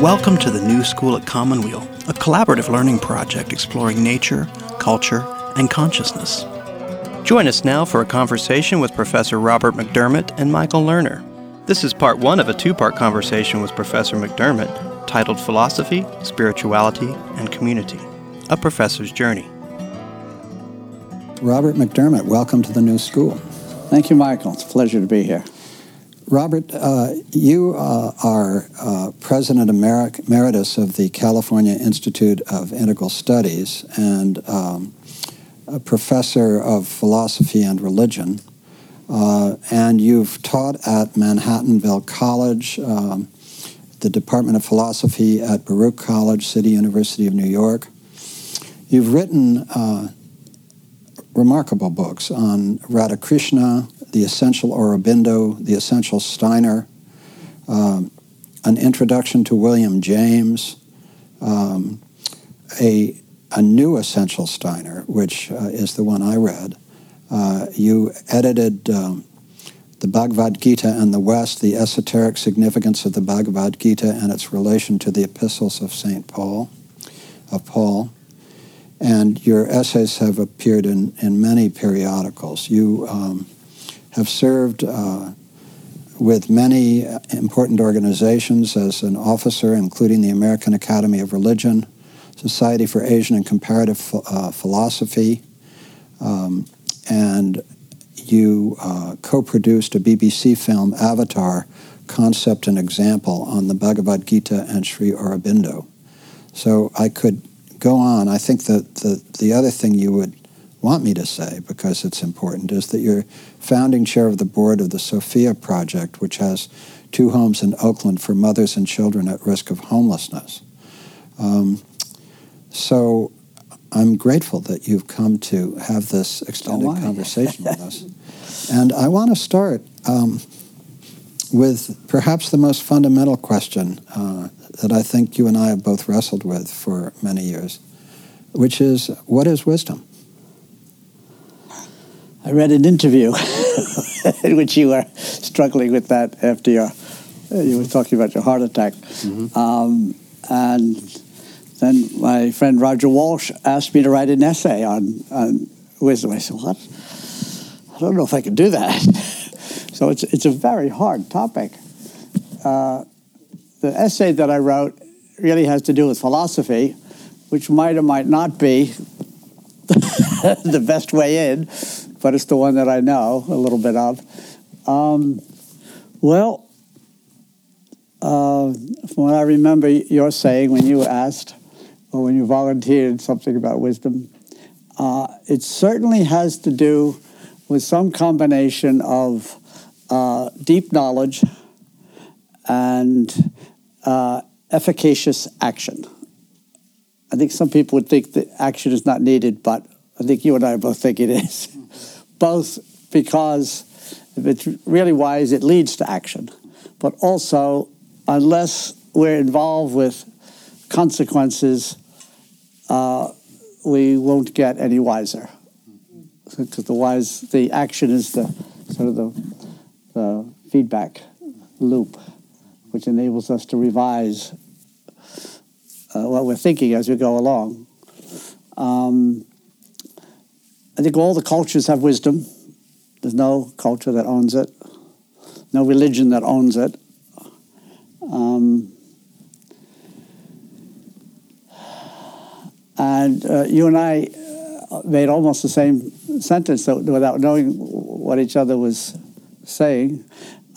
Welcome to the New School at Commonweal, a collaborative learning project exploring nature, culture, and consciousness. Join us now for a conversation with Professor Robert McDermott and Michael Lerner. This is part one of a two part conversation with Professor McDermott titled Philosophy, Spirituality, and Community A Professor's Journey. Robert McDermott, welcome to the New School. Thank you, Michael. It's a pleasure to be here. Robert, uh, you uh, are uh, President Emeritus of the California Institute of Integral Studies and um, a professor of philosophy and religion. Uh, and you've taught at Manhattanville College, um, the Department of Philosophy at Baruch College, City University of New York. You've written uh, remarkable books on Radhakrishnan, the Essential Aurobindo, The Essential Steiner, um, An Introduction to William James, um, a, a new Essential Steiner, which uh, is the one I read. Uh, you edited um, the Bhagavad Gita and the West, the esoteric significance of the Bhagavad Gita and its relation to the epistles of St. Paul, of Paul. And your essays have appeared in, in many periodicals. You um, have served uh, with many important organizations as an officer, including the American Academy of Religion, Society for Asian and Comparative uh, Philosophy, um, and you uh, co produced a BBC film, Avatar Concept and Example, on the Bhagavad Gita and Sri Aurobindo. So I could go on. I think that the, the other thing you would want me to say, because it's important, is that you're founding chair of the board of the Sophia Project, which has two homes in Oakland for mothers and children at risk of homelessness. Um, so I'm grateful that you've come to have this extended conversation with us. And I want to start um, with perhaps the most fundamental question uh, that I think you and I have both wrestled with for many years, which is what is wisdom? I read an interview in which you were struggling with that after your, you were talking about your heart attack. Mm-hmm. Um, and then my friend Roger Walsh asked me to write an essay on, on wisdom. I said, What? I don't know if I can do that. so it's, it's a very hard topic. Uh, the essay that I wrote really has to do with philosophy, which might or might not be the best way in but it's the one that I know a little bit of. Um, well, uh, from what I remember you're saying when you asked or when you volunteered something about wisdom, uh, it certainly has to do with some combination of uh, deep knowledge and uh, efficacious action. I think some people would think that action is not needed, but I think you and I both think it is both because if it's really wise, it leads to action, but also unless we're involved with consequences, uh, we won't get any wiser. Because the wise, the action is the sort of the, the feedback loop, which enables us to revise uh, what we're thinking as we go along. Um, I think all the cultures have wisdom. There's no culture that owns it, no religion that owns it. Um, and uh, you and I uh, made almost the same sentence without knowing what each other was saying.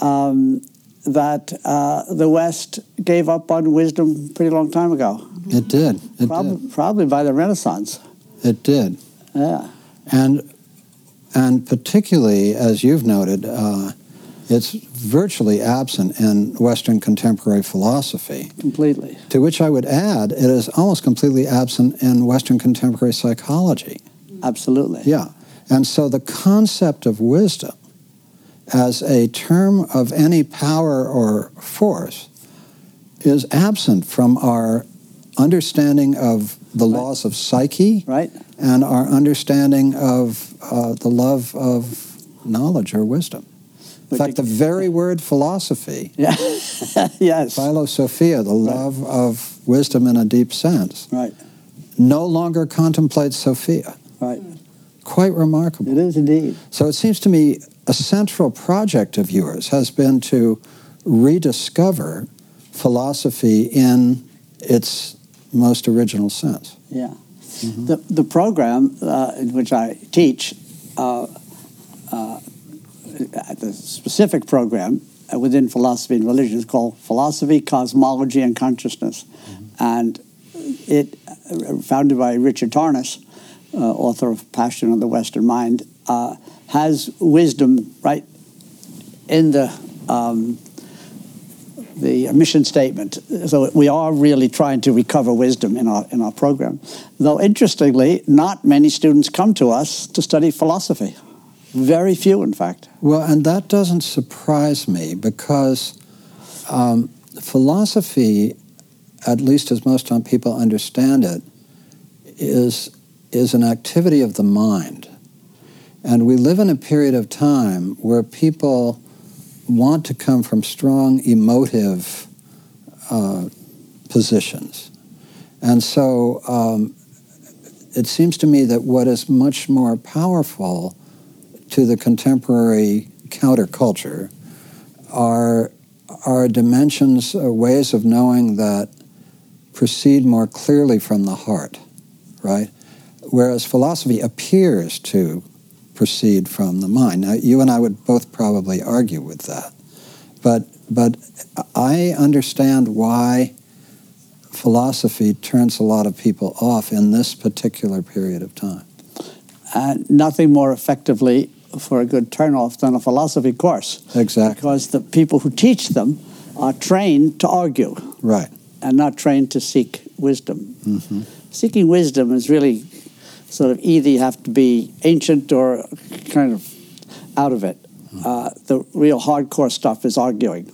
Um, that uh, the West gave up on wisdom pretty long time ago. It did. It probably, did. probably by the Renaissance. It did. Yeah. And, and particularly, as you've noted, uh, it's virtually absent in Western contemporary philosophy. Completely. To which I would add, it is almost completely absent in Western contemporary psychology. Absolutely. Yeah. And so the concept of wisdom as a term of any power or force is absent from our understanding of the right. laws of psyche right. And our understanding of uh, the love of knowledge or wisdom. In fact, the very word philosophy, Yeah. yes. philosophia, the love of wisdom in a deep sense, Right. no longer contemplates Sophia. Right. Quite remarkable. It is indeed. So it seems to me a central project of yours has been to rediscover philosophy in its most original sense. Yeah. The, the program uh, in which I teach, uh, uh, the specific program uh, within philosophy and religion is called Philosophy, Cosmology, and Consciousness. And it, uh, founded by Richard Tarnas, uh, author of Passion of the Western Mind, uh, has wisdom right in the um, the mission statement. So we are really trying to recover wisdom in our in our program. Though interestingly, not many students come to us to study philosophy. Very few, in fact. Well, and that doesn't surprise me because um, philosophy, at least as most people understand it, is is an activity of the mind, and we live in a period of time where people want to come from strong emotive uh, positions, and so um, it seems to me that what is much more powerful to the contemporary counterculture are are dimensions, uh, ways of knowing that proceed more clearly from the heart, right? Whereas philosophy appears to proceed from the mind. Now, you and I would both probably argue with that, but but I understand why philosophy turns a lot of people off in this particular period of time. And nothing more effectively for a good turnoff than a philosophy course. Exactly. Because the people who teach them are trained to argue Right. and not trained to seek wisdom. hmm Seeking wisdom is really sort of either you have to be ancient or kind of out of it. Uh, the real hardcore stuff is arguing.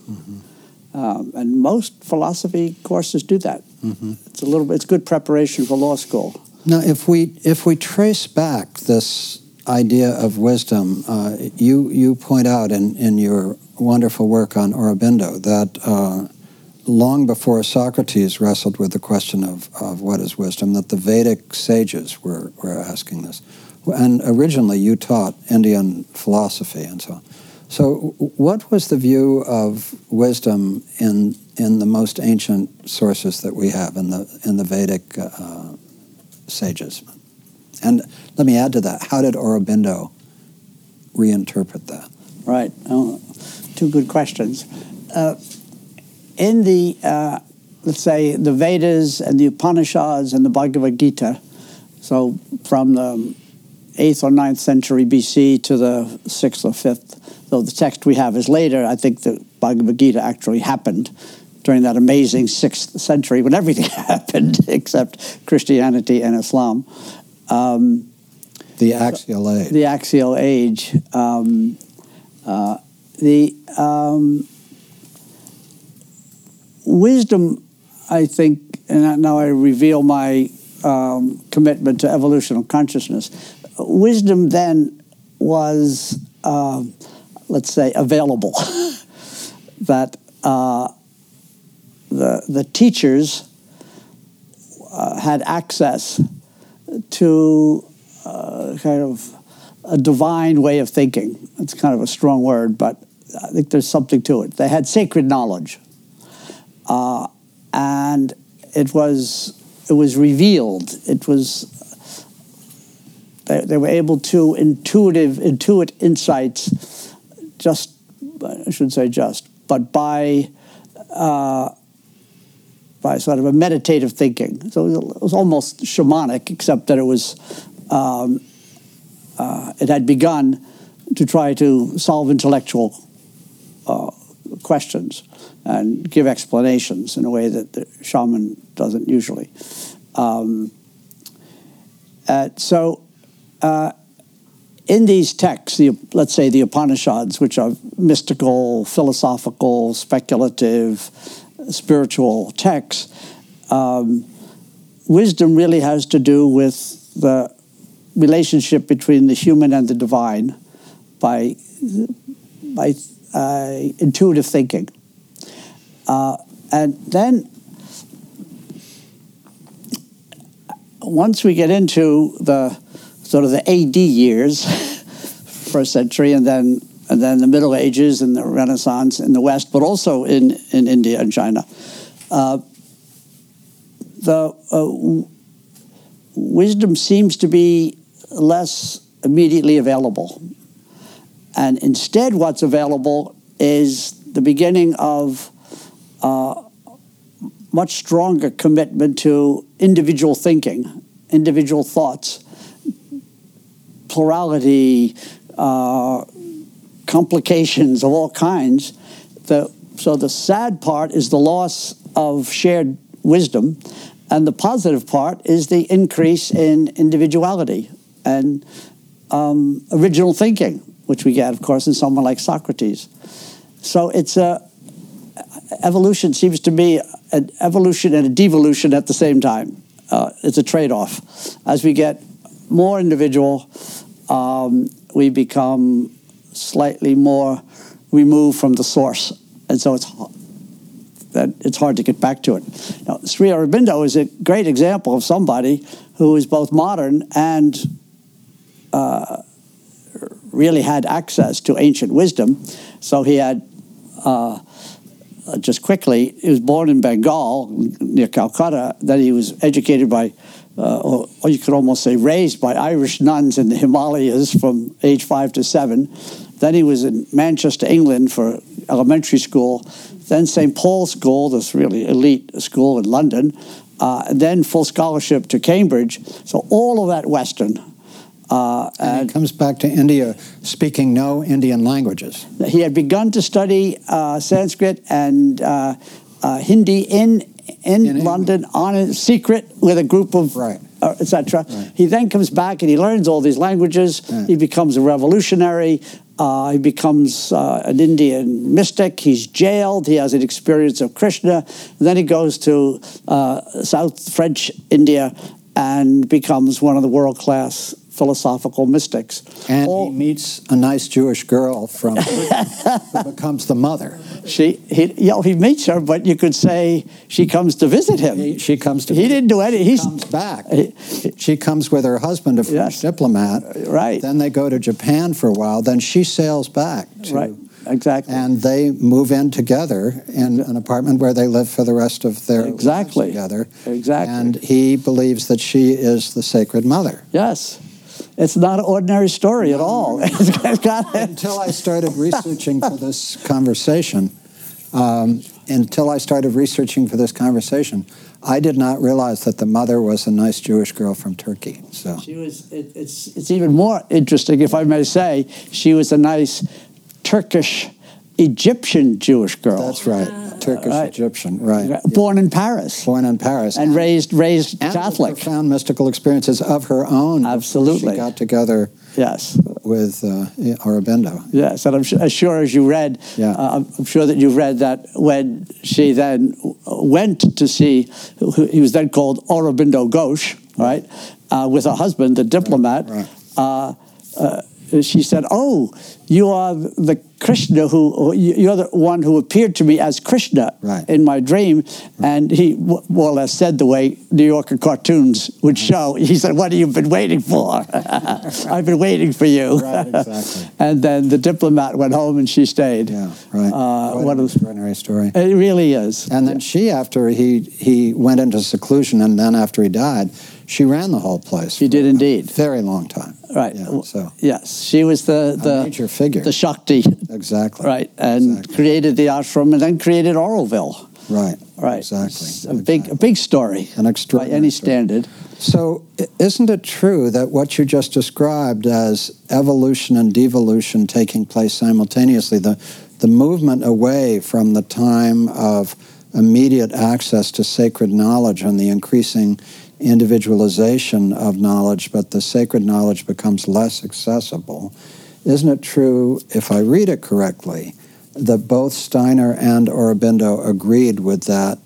Um, and most philosophy courses do that. It's a little bit, it's good preparation for law school. Now, if we if we trace back this idea of wisdom, uh, you you point out in, in your wonderful work on Aurobindo that uh, long before Socrates wrestled with the question of, of what is wisdom, that the Vedic sages were, were asking this. And originally you taught Indian philosophy and so on. So, what was the view of wisdom in in the most ancient sources that we have in the in the Vedic uh, sages? And let me add to that: How did Aurobindo reinterpret that? Right. Oh, two good questions. Uh, in the, uh, let's say, the Vedas and the Upanishads and the Bhagavad Gita, so from the 8th or 9th century BC to the 6th or 5th, though the text we have is later, I think the Bhagavad Gita actually happened during that amazing 6th century when everything happened except Christianity and Islam. Um, The axial age. the axial age. Um, uh, the um, wisdom, I think, and now I reveal my um, commitment to evolutional consciousness. Wisdom then was, um, let's say, available. that uh, the the teachers uh, had access to uh, kind of a divine way of thinking. It's kind of a strong word, but I think there's something to it. They had sacred knowledge, uh, and it was it was revealed. It was they, they were able to intuitive intuit insights, just I shouldn't say just, but by. Uh, by sort of a meditative thinking. So it was almost shamanic, except that it was um, uh, it had begun to try to solve intellectual uh, questions and give explanations in a way that the shaman doesn't usually. Um, uh, so, uh, in these texts, the, let's say the Upanishads, which are mystical, philosophical, speculative, spiritual texts, um, wisdom really has to do with the relationship between the human and the divine by, by intuitive thinking. Uh, and then once we get into the sort of the AD years, first century, and then and then the Middle Ages and the Renaissance in the West, but also in, in India and China, uh, the uh, wisdom seems to be less immediately available. And instead, what's available is the beginning of uh, much stronger commitment to individual thinking, individual thoughts, plurality, uh, complications of all kinds. The, so the sad part is the loss of shared wisdom, and the positive part is the increase in individuality and um, original thinking, which we get, of course, in someone like Socrates. So it's a evolution seems to me an evolution and a devolution at the same time. Uh, it's a trade-off. As we get more individual, um, we become slightly more removed from the source, and so it's that it's hard to get back to it. Now, Sri Aurobindo is a great example of somebody who is both modern and uh, really had access to ancient wisdom. So he had, uh, just quickly, he was born in Bengal near Calcutta. Then he was educated by, uh, or, or you could almost say raised by Irish nuns in the Himalayas from age five to seven. Then he was in Manchester, England for elementary school. Then St. Paul's School, this really elite school in London. Uh, then full scholarship to Cambridge. So all of that Western. Uh, and, and he comes back to India speaking no Indian languages. He had begun to study uh, Sanskrit and uh, uh Hindi in in, in London England. on a secret with a group of right. Uh, etc. Right. He then comes back and he learns all these languages. Right. He becomes a revolutionary. Uh, he becomes uh, an Indian mystic. He's jailed. He has an experience of Krishna. then he goes to uh, South French India and becomes one of the world class philosophical mystics. And All, he meets a nice Jewish girl from who becomes the mother. She, he, you know, he meets her, but you could say she comes to visit him. He, she comes to. He didn't do any. He comes back. He, she comes with her husband, a French yes, diplomat. Right. Then they go to Japan for a while. Then she sails back. To, right. Exactly. And they move in together in an apartment where they live for the rest of their exactly. lives together. Exactly. And he believes that she is the sacred mother. Yes. It's not an ordinary story at all. until I started researching for this conversation, um, until I started researching for this conversation, I did not realize that the mother was a nice Jewish girl from Turkey. So she was. It, it's it's even more interesting, if I may say, she was a nice Turkish Egyptian Jewish girl. That's right. Turkish right. Egyptian, right. Born in Paris. Born in Paris. And, and raised raised and Catholic. profound mystical experiences of her own. Absolutely. She got together yes. with uh, Aurobindo. Yes, and I'm sure, as sure as you read, yeah. Uh, I'm sure that you've read that when she then went to see, he was then called Aurobindo Ghosh, right, uh, with her husband, the diplomat. Right. right. She said, "Oh, you are the Krishna who you're the one who appeared to me as Krishna right. in my dream." Right. And he more or less said the way New Yorker cartoons would show. He said, "What have you been waiting for? I've been waiting for you." Right, exactly. and then the diplomat went home, and she stayed. Yeah, right. Uh, what an extraordinary story. It really is. And then yeah. she, after he he went into seclusion, and then after he died she ran the whole place. She did indeed. very long time. Right. Yeah, so yes, she was the the major figure, the Shakti. Exactly. Right, and exactly. created the ashram, and then created Auroville. Right. Right. Exactly. It's a exactly. big, a big story. An extraordinary by any standard. So, isn't it true that what you just described as evolution and devolution taking place simultaneously, the the movement away from the time of immediate access to sacred knowledge and the increasing individualization of knowledge, but the sacred knowledge becomes less accessible. Isn't it true, if I read it correctly, that both Steiner and Aurobindo agreed with that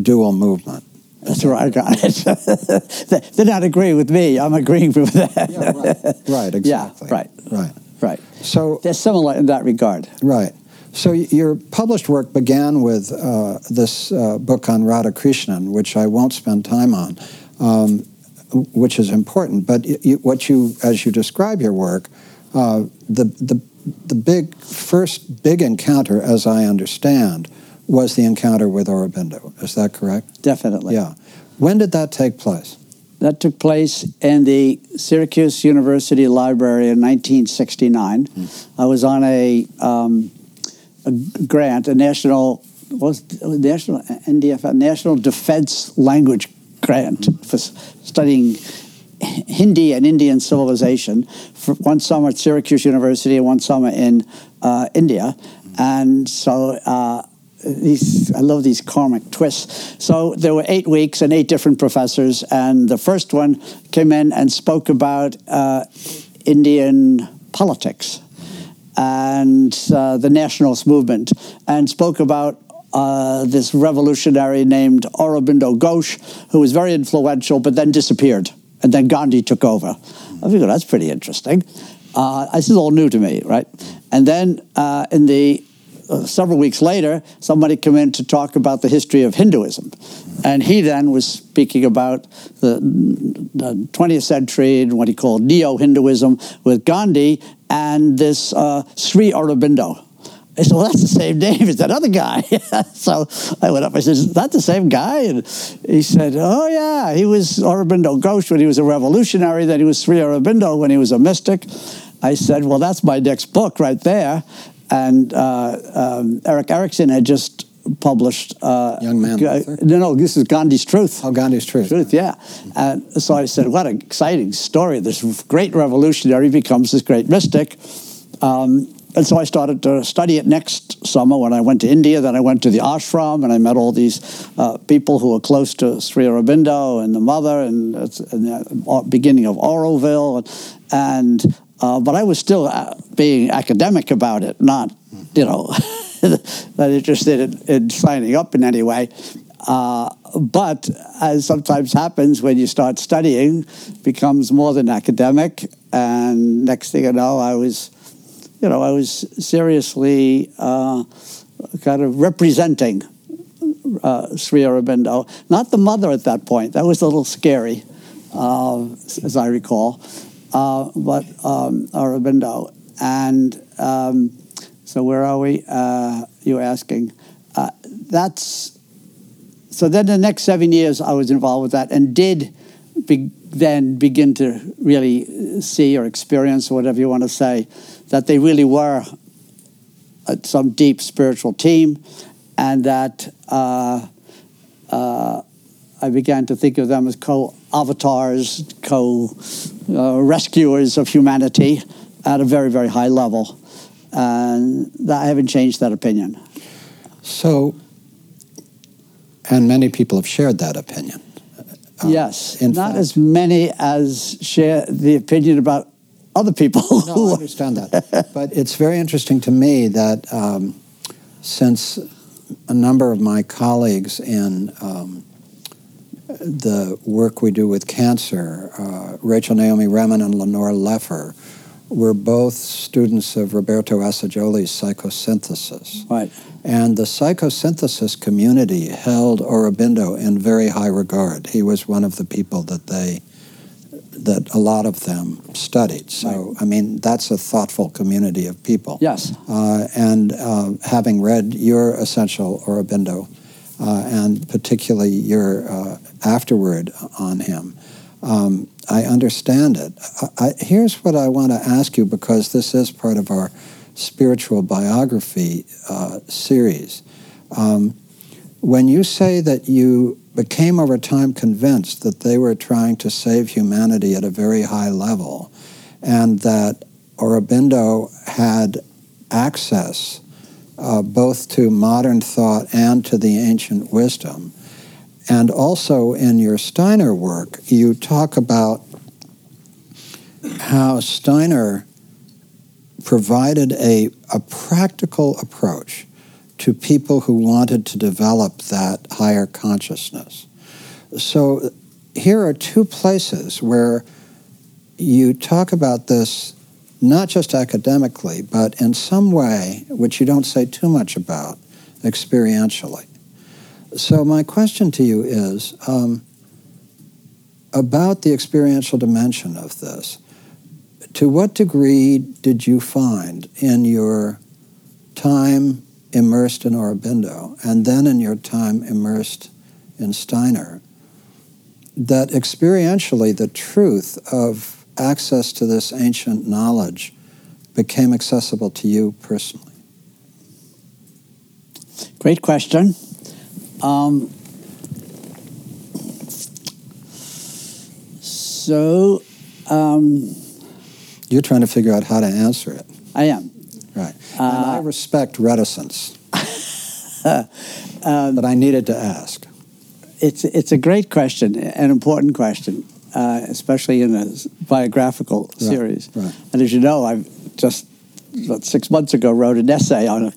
dual movement? That's right, I got it. They're not agreeing with me. I'm agreeing with that. Yeah, right. right, exactly. Yeah, right. Right. Right. So they're similar in that regard. Right. So your published work began with uh, this uh, book on Radhakrishnan, which I won't spend time on, um, which is important. But you, what you, as you describe your work, uh, the the the big first big encounter, as I understand, was the encounter with Aurobindo. Is that correct? Definitely. Yeah. When did that take place? That took place in the Syracuse University Library in 1969. Mm. I was on a, um, a grant, a national was national NDF National Defense Language Grant for studying Hindi and Indian civilization for one summer at Syracuse University and one summer in uh, India. And so uh, these I love these karmic twists. So there were eight weeks and eight different professors, and the first one came in and spoke about uh, Indian politics and uh, the nationalist movement, and spoke about uh, this revolutionary named Aurobindo Ghosh, who was very influential, but then disappeared, and then Gandhi took over. I figured that's pretty interesting. Uh, this is all new to me, right? And then uh, in the several weeks later, somebody came in to talk about the history of Hinduism. And he then was speaking about the, the 20th century and what he called neo Hinduism with Gandhi and this uh, Sri Aurobindo. I said, well, that's the same name as that other guy. so I went up, I said, is that the same guy? And he said, oh, yeah, he was Aurobindo Ghosh when he was a revolutionary, then he was Sri Aurobindo when he was a mystic. I said, well, that's my next book right there and uh, um, Erik Erikson had just published. Uh, Young man. G- no, no, this is Gandhi's Truth. Oh, Gandhi's Truth. Truth, yeah. And so I said, what an exciting story. This great revolutionary becomes this great mystic. Um, and so I started to study it next summer when I went to India. Then I went to the ashram and I met all these uh, people who were close to Sri Aurobindo and the mother and, and the beginning of Auroville. And, and uh, but I was still uh, being academic about it, not, you know, not interested in, in, signing up in any way. Uh, but as sometimes happens when you start studying, becomes more than academic. And next thing you know, I was, you know, I was seriously uh, kind of representing uh, Sri Aurobindo, not the mother at that point. That was a little scary, uh, as I recall uh, but um, Aurobindo. And um, so where are we? Uh, you were asking. Uh, that's so. Then the next seven years, I was involved with that and did be, then begin to really see or experience, whatever you want to say, that they really were some deep spiritual team, and that uh, uh, I began to think of them as co avatars, co uh, rescuers of humanity at a very, very high level. And I haven't changed that opinion. So, and many people have shared that opinion. Um, yes, not fact, as many as share the opinion about other people. no, I understand that. but it's very interesting to me that um, since a number of my colleagues in um, the work we do with cancer, uh, Rachel Naomi Remen and Lenore Lefer, were both students of Roberto Assagioli's psychosynthesis. Right. And the psychosynthesis community held Aurobindo in very high regard. He was one of the people that they that a lot of them studied. So, right. I mean, that's a thoughtful community of people. Yes. Uh, and uh, having read your essential Aurobindo, uh, and particularly your uh, afterword on him. Um, I understand it. I, I, here's what I want to ask you because this is part of our spiritual biography uh, series. Um, when you say that you became over time convinced that they were trying to save humanity at a very high level and that Aurobindo had access uh, both to modern thought and to the ancient wisdom. And also in your Steiner work, you talk about how Steiner provided a, a practical approach to people who wanted to develop that higher consciousness. So here are two places where you talk about this not just academically, but in some way, which you don't say too much about, experientially. So, my question to you is um, about the experiential dimension of this. To what degree did you find in your time immersed in Aurobindo and then in your time immersed in Steiner that experientially the truth of access to this ancient knowledge became accessible to you personally? Great question. Um, so, um, you're trying to figure out how to answer it. I am. Right. Uh, and I respect reticence. um, but I needed to ask. It's, it's a great question, an important question, uh, especially in a biographical series. Right. And as you know, I've just about six months ago wrote an essay on a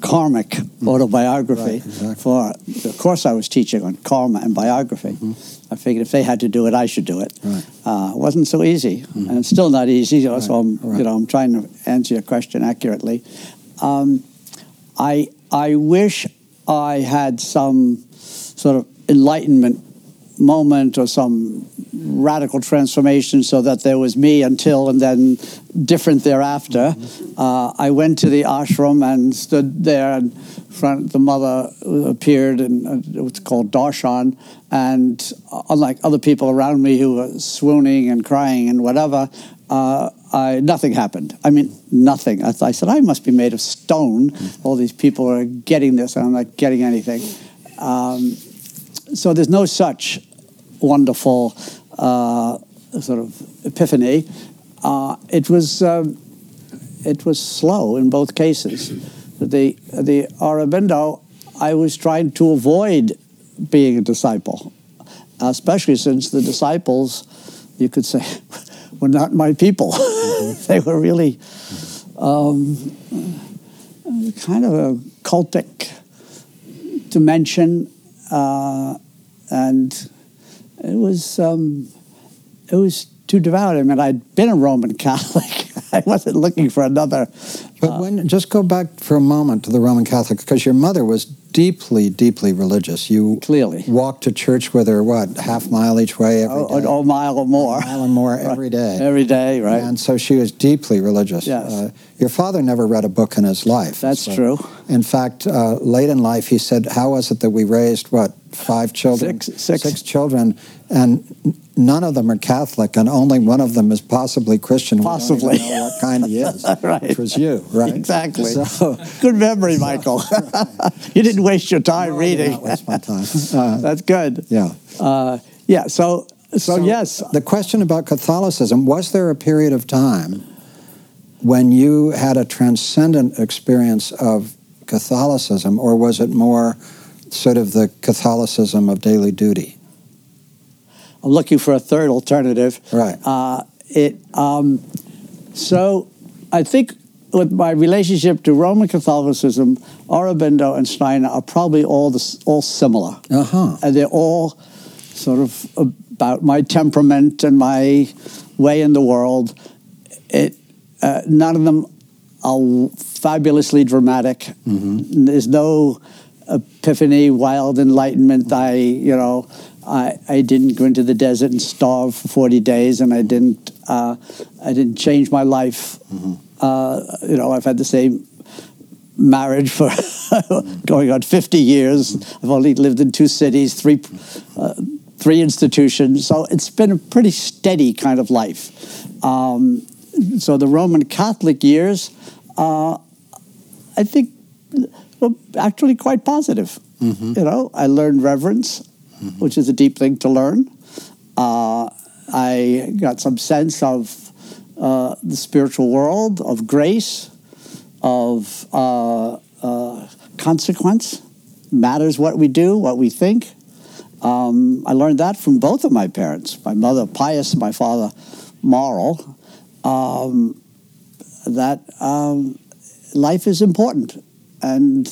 karmic mm-hmm. autobiography right, exactly. for the course I was teaching on karma and biography. Mm-hmm. I figured if they had to do it, I should do it. Right. Uh, it wasn't so easy, mm-hmm. and it's still not easy. You know, So I'm, you know, I'm trying to answer your question accurately. Um, I I wish I had some sort of enlightenment moment or some radical transformation so that there was me until and then different thereafter. Uh, I went to the ashram and stood there in front. The mother appeared, and uh, was called darshan. And unlike other people around me who were swooning and crying and whatever, uh, I, nothing happened. I mean, nothing. I, I, said, I must be made of stone. All these people are getting this, and I'm not getting anything. Um, so there's no such wonderful uh, sort of epiphany. Uh, it was um, it was slow in both cases. The the Aurobindo, I was trying to avoid being a disciple, especially since the disciples, you could say, were not my people. they were really um, kind of a cultic dimension. Uh, and it was um, it was too devout. I mean, I'd been a Roman Catholic. I wasn't looking for another. But uh, when just go back for a moment to the Roman Catholic, because your mother was deeply, deeply religious. You clearly walked to church with her. What half mile each way every oh, day? A mile or more. A mile or more every day. Every day, right? And so she was deeply religious. Yes. Uh, your father never read a book in his life. That's so, true. In fact, uh, late in life, he said, "How was it that we raised what five children, six, six. six children, and none of them are Catholic, and only one of them is possibly Christian. Possibly, know what kind he is. right, which was you, right? Exactly. So, Good memory, Michael. you didn't waste your time no, reading. I waste my time. Uh, That's good. Yeah. Uh, yeah. So, so, so yes. The question about Catholicism was there a period of time when you had a transcendent experience of Catholicism, or was it more? sort of the Catholicism of daily duty. I'm looking for a third alternative. Right. Uh, it. Um, so, I think with my relationship to Roman Catholicism, Aurobindo and Steiner are probably all the, all similar. Uh-huh. And they're all sort of about my temperament and my way in the world. It. Uh, none of them are fabulously dramatic. Mm-hmm. There's no epiphany, wild enlightenment. I, you know, I, I didn't go into the desert and starve for 40 days, and I didn't, uh, I didn't change my life. Mm-hmm. Uh, you know, I've had the same marriage for going on 50 years. I've only lived in two cities, three, uh, three institutions. So it's been a pretty steady kind of life. Um, so the Roman Catholic years, uh, I think were actually quite positive. Mm-hmm. You know, I learned reverence, mm-hmm. which is a deep thing to learn. Uh, I got some sense of uh, the spiritual world, of grace, of uh, uh consequence. Matters what we do, what we think. Um, I learned that from both of my parents. My mother pious, my father moral. Um, that um, life is important and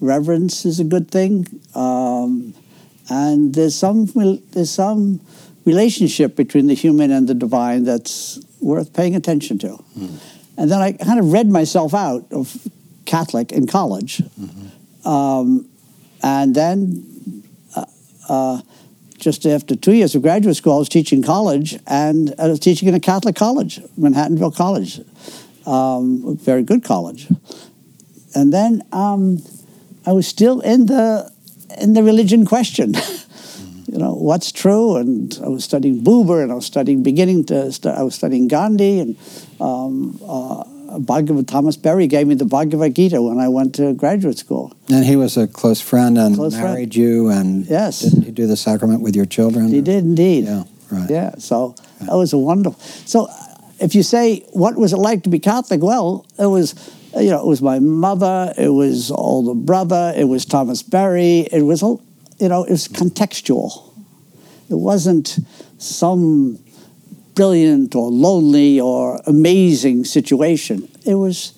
reverence is a good thing. Um, and there's some there's some relationship between the human and the divine that's worth paying attention to. Mm. And then I kind of read myself out of Catholic in college. Mm-hmm. Um, and then uh, uh, just after two years of graduate school, I was teaching college, and I was teaching in a Catholic college, Manhattanville College, um, very good college. And then um, I was still in the in the religion question. you know what's true, and I was studying Buber, and I was studying beginning to st- I was studying Gandhi, and um, uh, Bhagavad Thomas Berry gave me the Bhagavad Gita when I went to graduate school. And he was a close friend and close married friend. you, and yes, didn't he do the sacrament with your children? He or? did indeed. Yeah, right. Yeah, so yeah. that was a wonderful. So, if you say what was it like to be Catholic, well, it was. You know, it was my mother. It was older brother. It was Thomas Berry. It was, you know, it was contextual. It wasn't some brilliant or lonely or amazing situation. It was,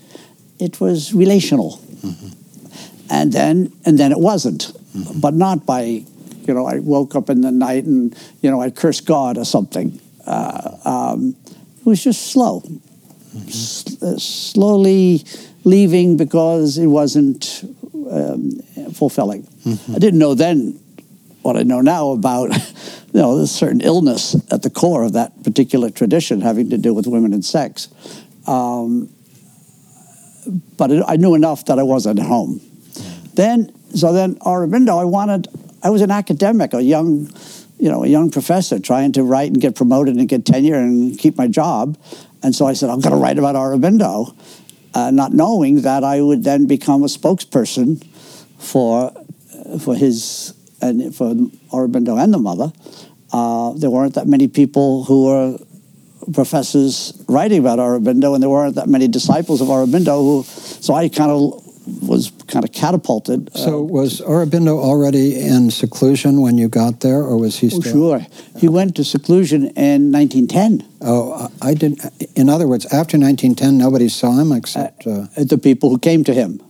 it was relational. Mm-hmm. And then, and then it wasn't, mm-hmm. but not by, you know, I woke up in the night and, you know, I cursed God or something. Uh, um, it was just slow, mm-hmm. S- uh, slowly leaving because it wasn't um, fulfilling. Mm-hmm. I didn't know then what I know now about you know, a certain illness at the core of that particular tradition having to do with women and sex. Um, but it, I knew enough that I wasn't at home. Then, so then Aurobindo, I wanted, I was an academic, a young, you know, a young professor trying to write and get promoted and get tenure and keep my job. And so I said, I'm going to write about Aurobindo, uh, not knowing that I would then become a spokesperson for, for his and for Aurobindo and the mother, uh, there weren't that many people who were professors writing about Aurobindo, and there weren't that many disciples of Aurobindo who. So I kind of was kind of catapulted. Uh, so was Aurobindo already in seclusion when you got there, or was he oh, still? Oh, sure. He went to seclusion in 1910. Oh, I didn't. In other words, after 1910, nobody saw him except uh, uh, the people who came to him.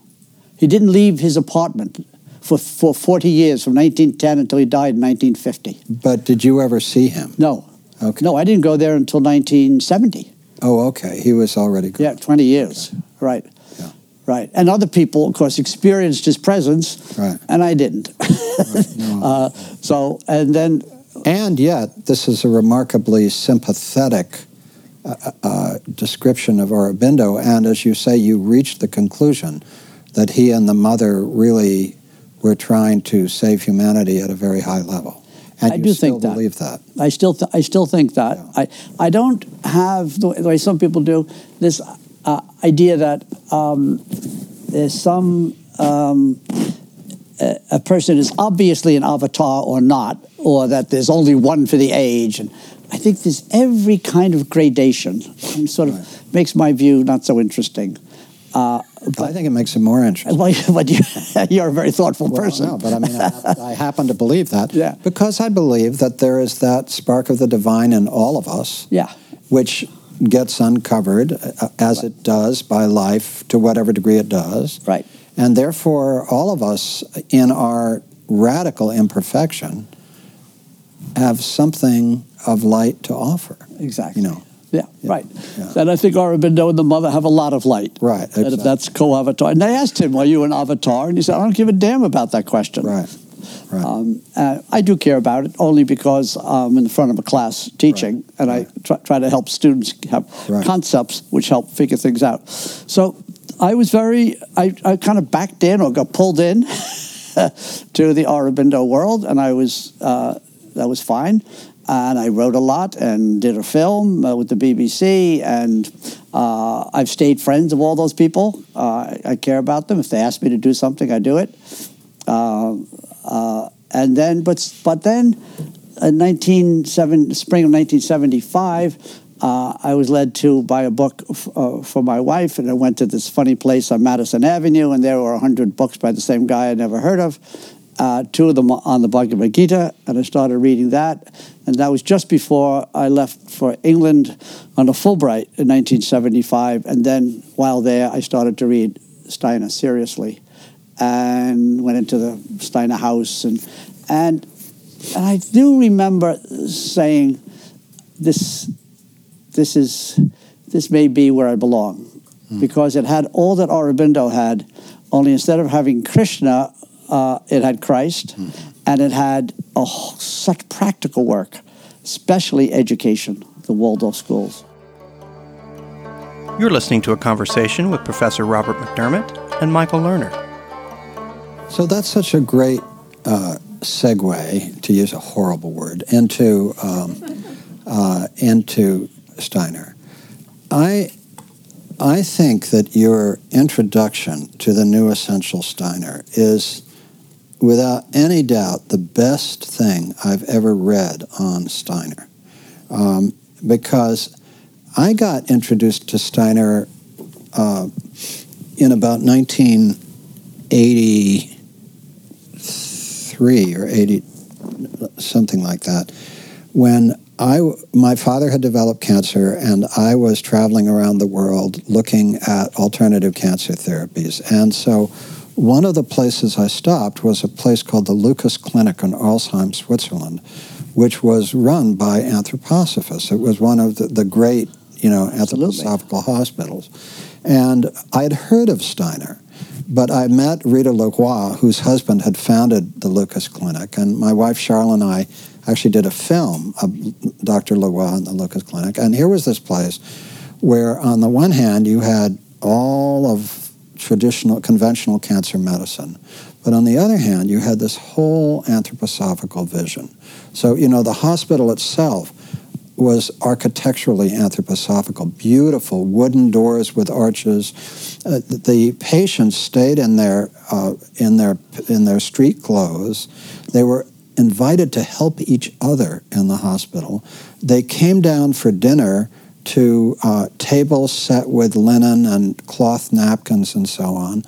He didn't leave his apartment for, for 40 years, from 1910 until he died in 1950. But did you ever see him? No. Okay. No, I didn't go there until 1970. Oh, okay. He was already gone. Yeah, 20 years. Okay. Right. Yeah. Right. And other people, of course, experienced his presence, right. and I didn't. right. no. uh, so, and then. And yet, this is a remarkably sympathetic uh, uh, uh description of Aurobindo. And as you say, you reached the conclusion that he and the mother really we're trying to save humanity at a very high level. And I you do still think that. believe that. I still, th- I still think that. Yeah. I, I don't have the way some people do this uh, idea that um, there's some um, a, a person is obviously an avatar or not, or that there's only one for the age. And I think there's every kind of gradation. And sort of right. makes my view not so interesting. Uh, but, I think it makes it more interesting. Well, but you, are a very thoughtful well, person. No, but I mean, I, I, happen to believe that. Yeah. Because I believe that there is that spark of the divine in all of us. Yeah. Which gets uncovered uh, as right. it does by life to whatever degree it does. Right. And therefore, all of us in our radical imperfection have something of light to offer. Exactly. You know. Yeah, yeah, right. Yeah. And I think Aurobindo and the mother have a lot of light. Right. Exactly. And if that's co-avatar. And they asked him, "Are you an avatar?" And he said, "I don't give a damn about that question." Right. Right. Um, uh, I do care about it only because I'm in the front of a class teaching, right. and right. I try, try, to help students have concepts which help figure things out. So I was very, I, I kind of backed in or got pulled in to the Aurobindo world, and I was uh, that was fine and I wrote a lot and did a film uh, with the BBC. And uh, I've stayed friends of all those people. Uh, I care about them. If they ask me to do something, I do it. Uh, uh, and then, but but then, in 1970, spring of 1975. Uh, I was led to buy a book f- for my wife, and I went to this funny place on Madison Avenue, and there were 100 books by the same guy I'd never heard of uh, two of them on the Bhagavad Gita, and I started reading that. And that was just before I left for England on a Fulbright in 1975. And then while there, I started to read Steiner seriously and went into the Steiner house. And, and and I do remember saying, "This, this is, this may be where I belong," mm. because it had all that Aurobindo had, only instead of having Krishna, uh, it had Christ, mm. And it had oh, such practical work, especially education, the Waldorf schools. You're listening to a conversation with Professor Robert McDermott and Michael Lerner. So that's such a great uh, segue, to use a horrible word, into um, uh, into Steiner. I I think that your introduction to the new essential Steiner is, without any doubt, the best thing I've ever read on Steiner, um, because I got introduced to Steiner uh, in about 1983 or 80, something like that, when I, my father had developed cancer, and I was traveling around the world looking at alternative cancer therapies. And so, one of the places I stopped was a place called the Lucas Clinic in Arlesheim, Switzerland, which was run by anthroposophists. It was one of the, the great you know, anthroposophical hospitals. And I had heard of Steiner, but I met Rita Leroi, whose husband had founded the Lucas Clinic, and my wife Charlotte and I actually did a film of Dr. Leroi and the Lucas Clinic. And here was this place where, on the one hand, you had all of traditional, conventional cancer medicine, but on the other hand, you had this whole anthroposophical vision. So, you know, the hospital itself was architecturally anthroposophical. Beautiful wooden doors with arches. Uh, the patients stayed in their uh, in their in their street clothes. They were invited to help each other in the hospital. They came down for dinner to uh, tables set with linen and cloth napkins and so on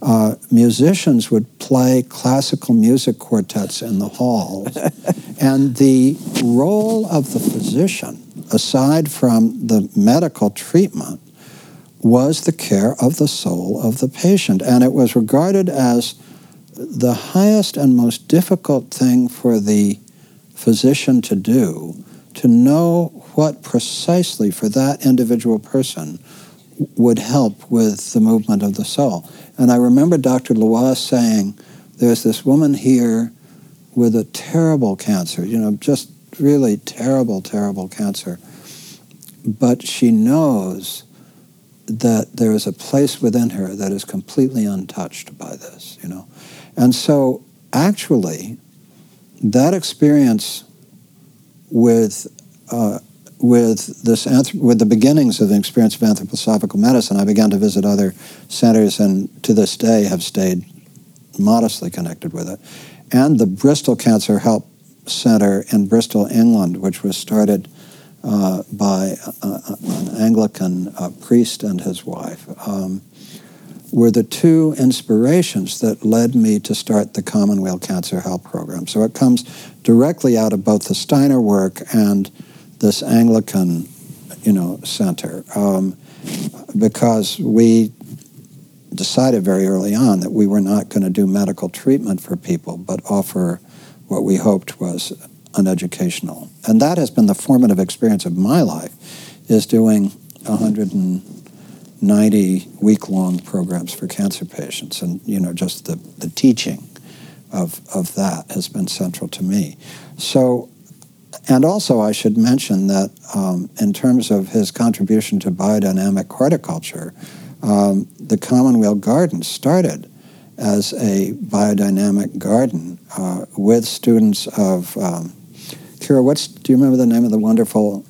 uh, musicians would play classical music quartets in the halls. and the role of the physician, aside from the medical treatment, was the care of the soul of the patient. And it was regarded as the highest and most difficult thing for the physician to do to know what precisely for that individual person would help with the movement of the soul. And I remember Dr. Leroi saying, there's this woman here with a terrible cancer, you know, just really terrible, terrible cancer. But she knows that there is a place within her that is completely untouched by this, you know. And so actually, that experience with uh, with this with the beginnings of the experience of anthroposophical medicine, I began to visit other centers, and to this day have stayed modestly connected with it. And the Bristol Cancer Help Center in Bristol, England, which was started uh, by uh, an Anglican uh, priest and his wife, um, were the two inspirations that led me to start the Commonweal Cancer Help Program. So it comes directly out of both the Steiner work and this Anglican, you know, center, um, because we decided very early on that we were not going to do medical treatment for people, but offer what we hoped was an educational. And that has been the formative experience of my life, is doing 190 week-long programs for cancer patients. And, you know, just the, the teaching of, of that has been central to me. So and also, I should mention that um, in terms of his contribution to biodynamic horticulture, um, the Commonweal Garden started as a biodynamic garden uh, with students of um, Kira. What's do you remember the name of the wonderful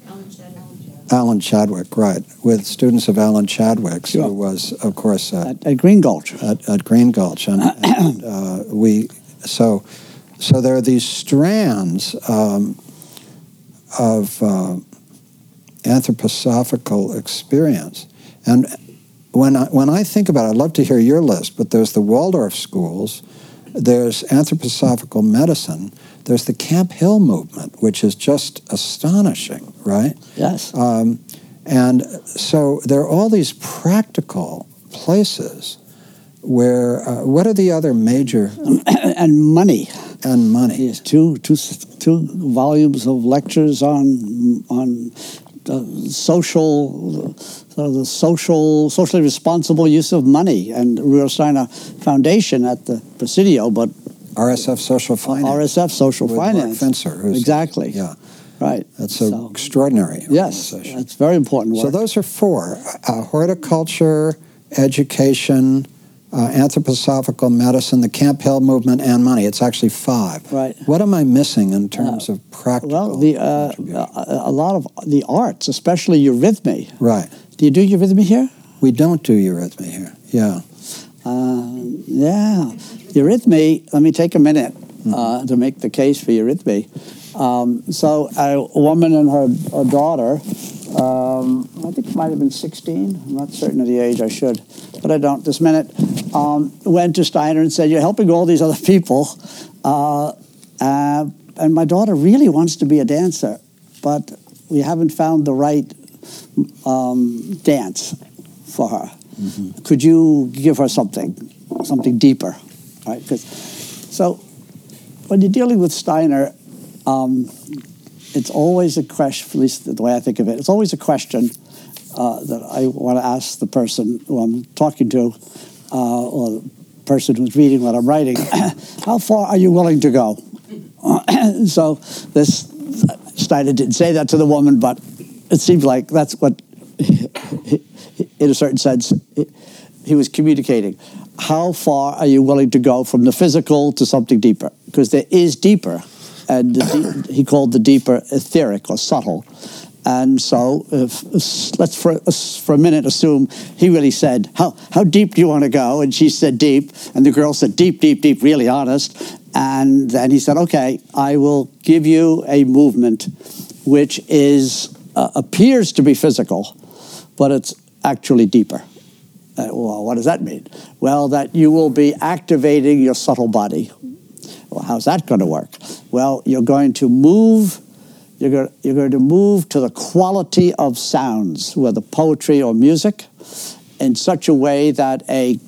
Alan Chadwick, right, with students of Alan Chadwick's, sure. who was, of course, uh, at, at, Green Gulch. At, at Green Gulch, and, and uh, we so so there are these strands um, of uh, anthroposophical experience. And when I, when I think about it, I'd love to hear your list, but there's the Waldorf schools, there's anthroposophical medicine, there's the Camphill movement, which is just astonishing, right? Yes. Um, and so there are all these practical places where, uh, what are the other major? and money. And money. Yes, two, two two volumes of lectures on on social, sort of the social, socially responsible use of money, and Rudolf Steiner Foundation at the Presidio, but RSF Social Finance. RSF Social with Finance. Mark exactly. Yeah. Right. That's an So- extraordinary Yes, that's very important work. So those are four: uh, horticulture, education, uh, anthroposophical medicine, the Camphill movement, and money. It's actually five. Right. What am I missing in terms of practical? well, the uh, a, a lot of the arts, especially eurythmy. right. Do you do eurythmy here? We don't do eurythmy here. Yeah. Uh, yeah, eurythmy. Let me take a minute uh, to make the case for eurythmy. Um, so, a woman and her, her daughter, um, I think it might have been 16. I'm not certain of the age. I should, but I don't this minute. Um, went to Steiner and said, "You're helping all these other people, uh, uh, and my daughter really wants to be a dancer, but we haven't found the right um, dance for her." Could you give her something, something deeper, Right? Cause, so when you're dealing with Steiner, um, it's always a question, at least the way I think of it, it's always a question uh, that I want to ask the person who I'm talking to, uh, or the person who's reading what I'm writing, how far are you willing to go? so this, Steiner didn't say that to the woman, but it seems like that's what in a certain sense, he was communicating. How far are you willing to go from the physical to something deeper? Because there is deeper, and he called the deeper etheric or subtle. And so, if, let's for, for a minute assume he really said, how, how deep do you want to go? And she said, Deep. And the girl said, Deep, deep, deep, really honest. And then he said, Okay, I will give you a movement which is uh, appears to be physical, but it's actually deeper. Uh, well, what does that mean? Well, that you will be activating your subtle body. Well, how's that going to work? Well, you're going to move. You're going, you're going to move to the quality of sounds, whether poetry or music, in such a way that a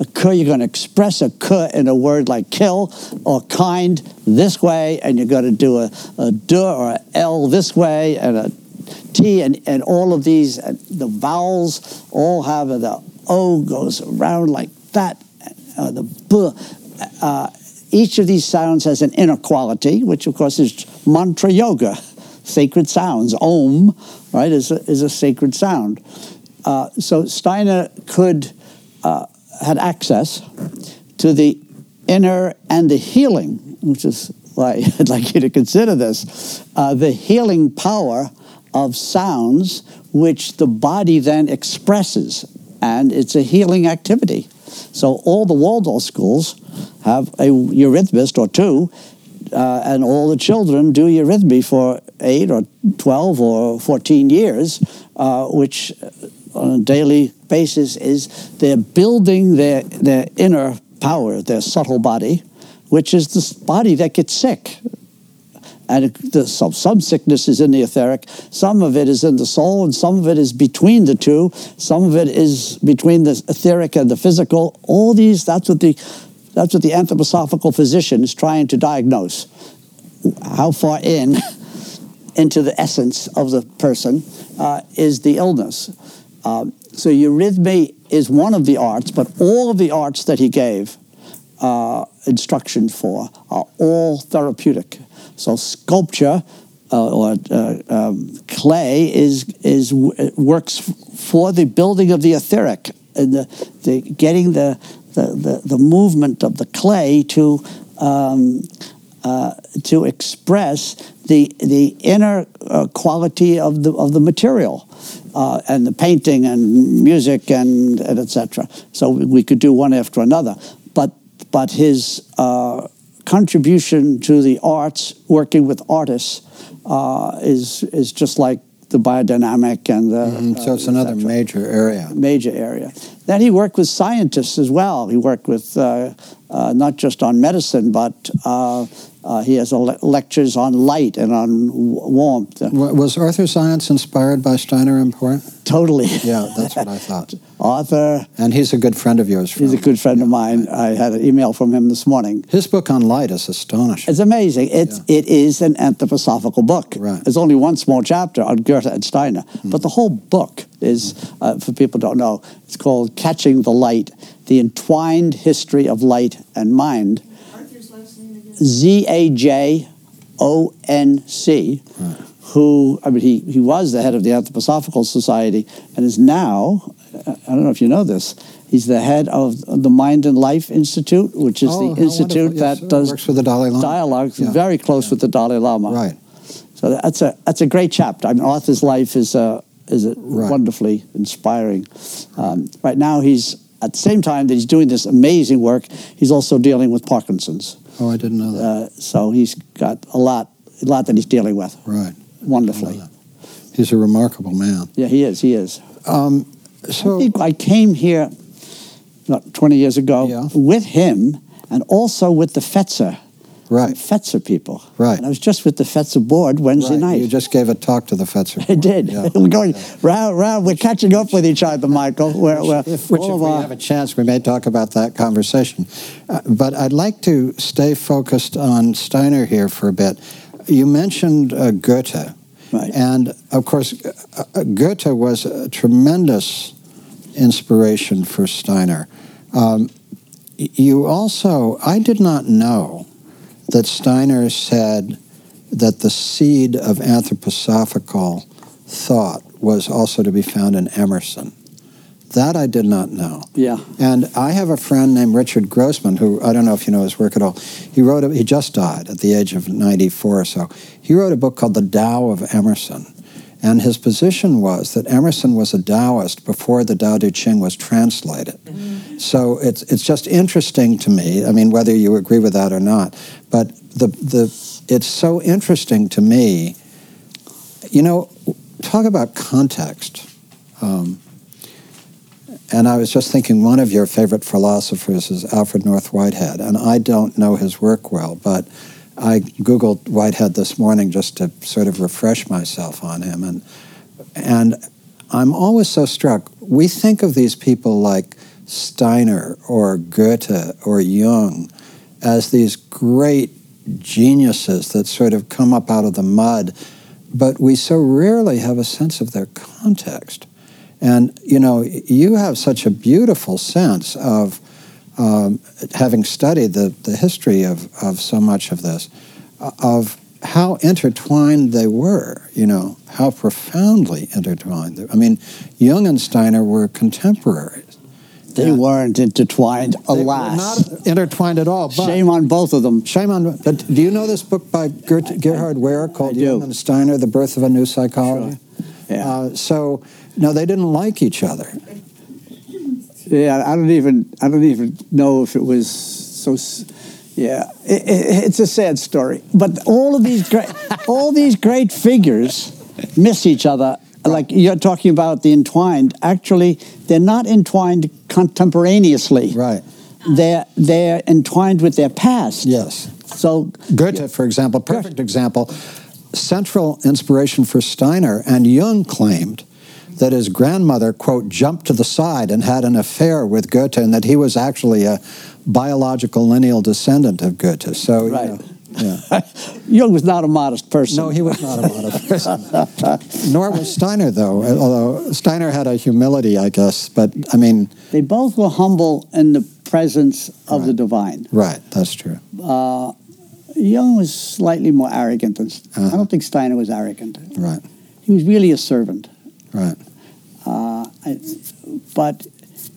a k, you're going to express a k in a word like kill or kind this way, and you're going to do a, a d or a l this way, and a t, and, and all of these, uh, the vowels all have a, the o goes around like that, uh, the b. Uh, each of these sounds has an inner quality, which of course is mantra yoga, sacred sounds. Om, right, is a, is a sacred sound. Uh, so Steiner could uh, had access to the inner and the healing, which is why I'd like you to consider this, uh, the healing power of sounds which the body then expresses, and it's a healing activity. So all the Waldorf schools have a eurythmist or two, uh, and all the children do eurythmy for eight or 12 or 14 years, uh, which on a daily basis is they're building their, their inner power, their subtle body, which is this body that gets sick. And some, some sickness is in the etheric, some of it is in the soul, and some of it is between the two. Some of it is between the etheric and the physical. All these, that's what the, that's what the anthroposophical physician is trying to diagnose. How far in, into the essence of the person, uh, is the illness. Um, so eurythmy is one of the arts, but all of the arts that he gave uh, instruction for are all therapeutic. So sculpture uh, or uh, um, clay is is works for the building of the etheric and the, the getting the, the, the, movement of the clay to um, uh, to express the the inner uh, quality of the of the material uh, and the painting and music and, and etc. So we could do one after another, but but his uh, contribution to the arts, working with artists, uh, is is just like the biodynamic and the. Mm, so it's uh, another major area. major area. Then he worked with scientists as well. He worked with uh, uh, not just on medicine, but uh, uh, he has le- lectures on light and on w- warmth. Was Arthur Zajonc inspired by Steiner in part? Totally. Yeah, that's what I thought. Arthur. And he's a good friend of yours. He's a good friend of mine. I had an email from him this morning. His book on light is astonishing. It's amazing. It's yeah. it is an anthroposophical book. Right. There's only one small chapter on Goethe and Steiner, mm. but the whole book is, uh, for people who don't know, it's called Catching the Light: The Entwined History of Light and Mind Z A J O N C, who, I mean, he, he was the head of the Anthroposophical Society and is now, I don't know if you know this, he's the head of the Mind and Life Institute, which is oh, the institute yes, that does works with the Dalai Lama. dialogues, yeah. very close yeah. with the Dalai Lama. Right. So that's a that's a great chapter. I mean, Arthur's life is a is a right. wonderfully inspiring. Um, right now, he's at the same time that he's doing this amazing work, he's also dealing with Parkinson's. Oh, I didn't know that. Uh, so he's got a lot, a lot that he's dealing with. Right. Wonderfully. He's a remarkable man. Yeah, he is. He is. Um, so I, I, came here about 20 years ago yeah. with him and also with the Fetzer right. Fetzer people. Right. And I was just with the Fetzer board Wednesday right. night. You just gave a talk to the Fetzer board. I did. Yeah. we're going yeah. round, round. We're catching up with each other, Michael. We're, we're if, which, if we our... have a chance, we may talk about that conversation. Uh, but I'd like to stay focused on Steiner here for a bit. You mentioned uh, Goethe. Right. And, of course, uh, uh Goethe was a tremendous inspiration for Steiner. Um, you also, I did not know that Steiner said that the seed of anthroposophical thought was also to be found in Emerson. That I did not know. Yeah. And I have a friend named Richard Grossman, who I don't know if you know his work at all. He wrote. A, he just died at the age of 94 or so. He wrote a book called The Tao of Emerson, and his position was that Emerson was a Taoist before the Tao Te Ching was translated. Mm-hmm. So it's, it's just interesting to me, I mean, whether you agree with that or not, but the, the, it's so interesting to me. You know, talk about context. Um, and I was just thinking one of your favorite philosophers is Alfred North Whitehead, and I don't know his work well, but I Googled Whitehead this morning just to sort of refresh myself on him. And, and I'm always so struck. We think of these people like Steiner or Goethe or Jung as these great geniuses that sort of come up out of the mud, but we so rarely have a sense of their context. And, you know, you have such a beautiful sense of um, having studied the, the history of, of so much of this, uh, of how intertwined they were, you know, how profoundly intertwined. I mean, Jung and Steiner were contemporaries. They weren't intertwined, alas. They were not intertwined at all. shame on both of them. Shame on. But do you know this book by Gert, Gerhard Wehr called Jung and Steiner, The Birth of a New Psychology? Sure. Yeah. Uh, so, no, they didn't like each other. Yeah, I don't even I don't even know if it was so. Yeah, it, it, it's a sad story. But all of these great all these great figures miss each other. Like you're talking about the entwined. Actually, they're not entwined contemporaneously. Right. They're they're entwined with their past. Yes. So Goethe, for example, perfect example. Central inspiration for Steiner and Jung claimed that his grandmother, quote, jumped to the side and had an affair with Goethe, and that he was actually a biological lineal descendant of Goethe. So, right. You know, yeah. Jung was not a modest person. No, he was not a modest person. Nor was Steiner, though, although Steiner had a humility, I guess. But, I mean. They both were humble in the presence of right. the divine. Right, that's true. Uh, Jung was slightly more arrogant than. Uh-huh. I don't think Steiner was arrogant. Right. He was really a servant. Right. Uh, but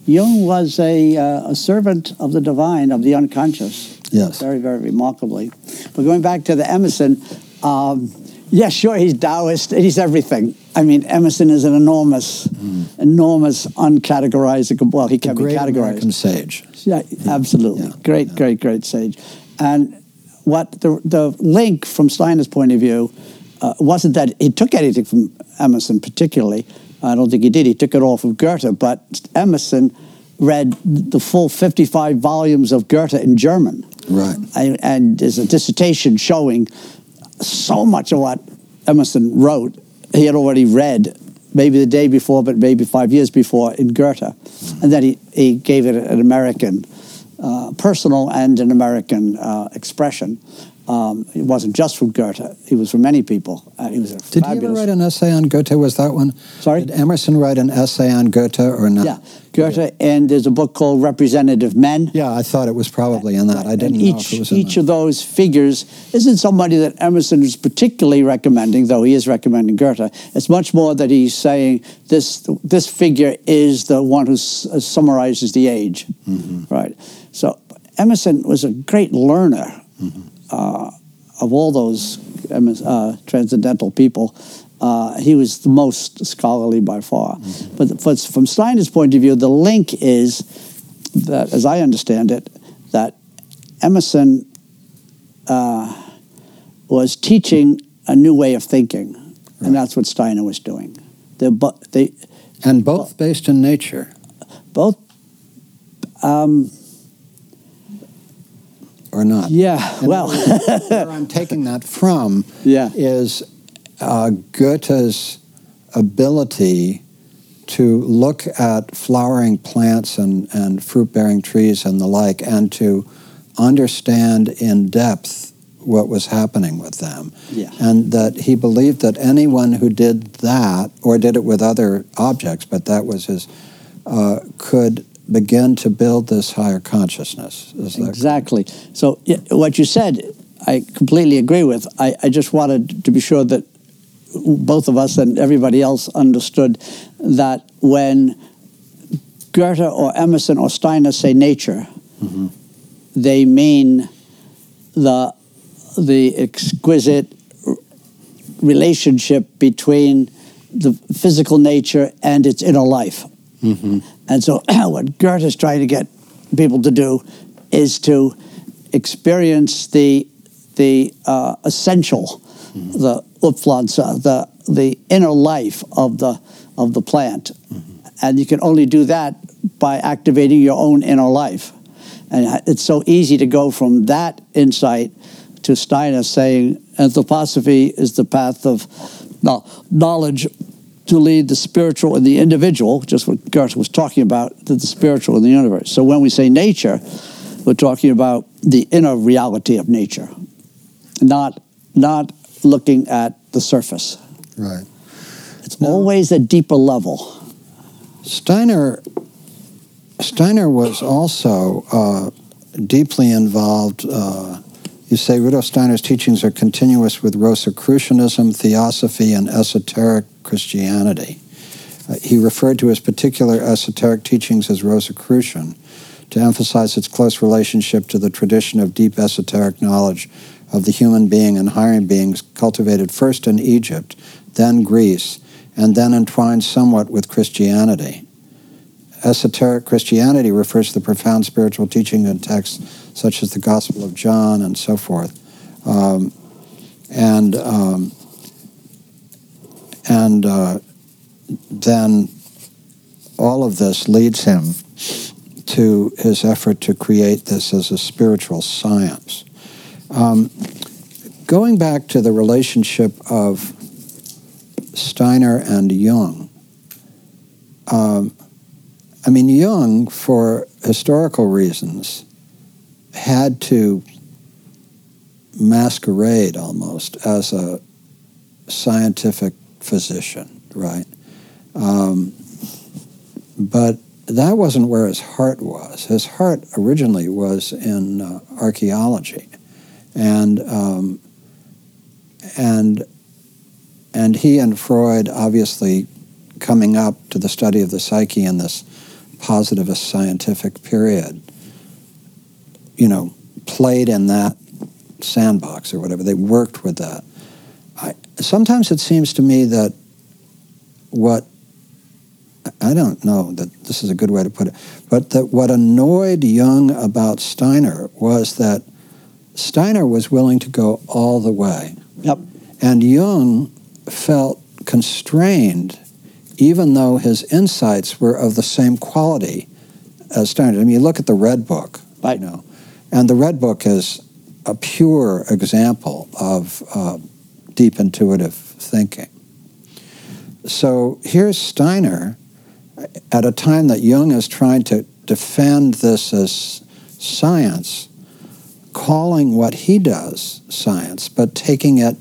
Jung was a, uh, a servant of the divine, of the unconscious. Yes. Very, very remarkably. But going back to the Emerson, um, yeah, sure, he's Taoist, he's everything. I mean, Emerson is an enormous, mm. enormous, uncategorizable, well, he can be categorized. American sage. Yeah, absolutely. Yeah. Great, yeah. great, great sage. And what the, the link from Steiner's point of view uh, wasn't that he took anything from Emerson particularly. I don't think he did. He took it off of Goethe. But Emerson read the full 55 volumes of Goethe in German. Right. I, and there's a dissertation showing so much of what Emerson wrote, he had already read maybe the day before, but maybe five years before in Goethe. And then he, he gave it an American, uh, personal and an American uh, expression. Um, it wasn't just from Goethe; It was from many people. Uh, he was a Did he ever write an essay on Goethe? Was that one? Sorry? Did Emerson write an essay on Goethe or not? Yeah, Goethe, and there's a book called Representative Men. Yeah, I thought it was probably in that. I didn't and know each, if it was in each that. of those figures isn't somebody that Emerson is particularly recommending, though he is recommending Goethe. It's much more that he's saying this this figure is the one who s- uh, summarizes the age, Mm-hmm. right? So Emerson was a great learner Mm-hmm. Uh, of all those uh, transcendental people. Uh, he was the most scholarly by far. Mm-hmm. But, but from Steiner's point of view, the link is that, as I understand it, that Emerson uh, was teaching a new way of thinking, and that's what Steiner was doing. They're bo- they And both based in nature, both, um, or not? yeah. In Well, Where I'm taking that from Yeah. is uh, Goethe's ability to look at flowering plants and, and fruit bearing trees and the like, and to understand in depth what was happening with them. Yeah. And that he believed that anyone who did that, or did it with other objects, but that was his, uh, could begin to build this higher consciousness. Exactly. So what you said, I completely agree with. I, I just wanted to be sure that both of us and everybody else understood that when Goethe or Emerson or Steiner say nature, mm-hmm. they mean the the exquisite relationship between the physical nature and its inner life. Mm-hmm. And so, what Goethe is trying to get people to do is to experience the the uh, essential, mm-hmm. the Urpflanze, the the inner life of the of the plant, mm-hmm. and you can only do that by activating your own inner life. And it's so easy to go from that insight to Steiner saying anthroposophy is the path of knowledge to lead the spiritual and the individual, just what Garth was talking about, to the spiritual in the universe. So when we say nature, we're talking about the inner reality of nature, not not looking at the surface. Right. It's always a deeper level. Steiner Steiner was also uh, deeply involved. Uh, you say Rudolf Steiner's teachings are continuous with Rosicrucianism, Theosophy, and esoteric Christianity. Uh, he referred to his particular esoteric teachings as Rosicrucian to emphasize its close relationship to the tradition of deep esoteric knowledge of the human being and higher beings cultivated first in Egypt, then Greece, and then entwined somewhat with Christianity. Esoteric Christianity refers to the profound spiritual teaching in texts such as the Gospel of John and so forth. Um, and um, and uh, then all of this leads him to his effort to create this as a spiritual science. Um, going back to the relationship of Steiner and Jung, um, I mean, Jung, for historical reasons, had to masquerade almost as a scientific physician, right? Um, but that wasn't where his heart was. His heart originally was in uh, archaeology, and um, and and he and Freud obviously coming up to the study of the psyche in this positivist scientific period, you know, played in that sandbox or whatever. They worked with that. I, sometimes it seems to me that what I don't know that this is a good way to put it, but that what annoyed Jung about Steiner was that Steiner was willing to go all the way. Yep. And Jung felt constrained, even though his insights were of the same quality as Steiner. I mean, you look at the Red Book, Right. you know, and the Red Book is a pure example of uh, deep intuitive thinking. So here's Steiner at a time that Jung is trying to defend this as science, calling what he does science, but taking it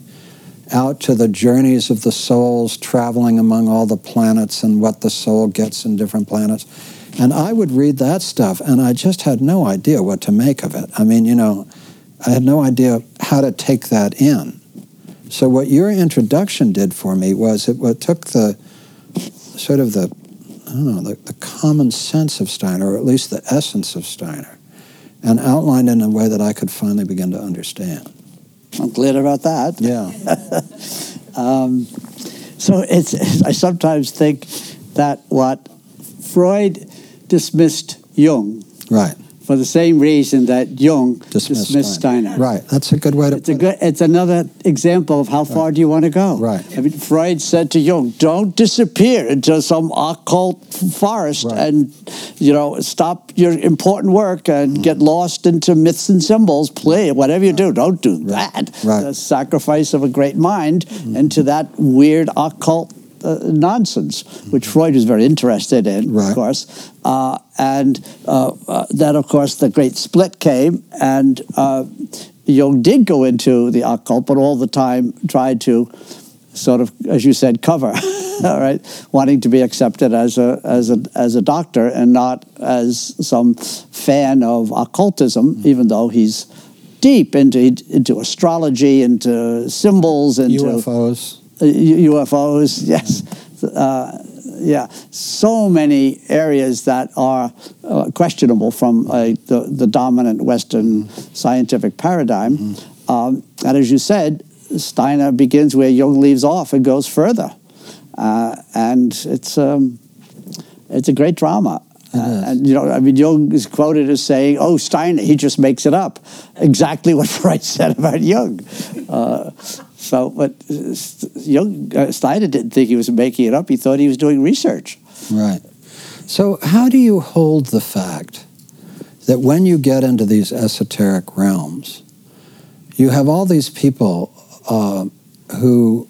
out to the journeys of the souls, traveling among all the planets and what the soul gets in different planets. And I would read that stuff, and I just had no idea what to make of it. I mean, you know, I had no idea how to take that in. So what your introduction did for me was it what took the sort of the I don't know the, the common sense of Steiner, or at least the essence of Steiner, and outlined it in a way that I could finally begin to understand. I'm glad about that. Yeah. Um, so it's, I sometimes think that what Freud dismissed Jung right. For the same reason that Jung Dismiss dismissed Steiner. Right. That's a good way to It's a put good. It's another example of how far do you want to go? Right. I mean, Freud said to Jung, "Don't disappear into some occult forest Right. and, you know, stop your important work and get lost into myths and symbols. Play whatever you do. Don't do that. Right. Mm-hmm. The sacrifice of a great mind into that weird occult." Uh, nonsense, which Freud was very interested in, Mm-hmm. Right. of course, uh, and uh, uh, then, of course, the great split came, and uh, Jung did go into the occult, but all the time tried to sort of, as you said, cover, all right, wanting to be accepted as a as a as a doctor and not as some fan of occultism, even though he's deep into into astrology, into symbols, into UFOs. UFOs, yes. Uh, yeah, so many areas that are uh, questionable from uh, the, the dominant Western scientific paradigm. Um, and as you said, Steiner begins where Jung leaves off and goes further. Uh, and it's, um, it's a great drama. Uh, and you know, I mean, Jung is quoted as saying, "Oh, Steiner, he just makes it up." Exactly what Freud said about Jung. Uh, so, but young uh, Steiner didn't think he was making it up. He thought he was doing research. Right. So, how do you hold the fact that when you get into these esoteric realms, you have all these people uh, who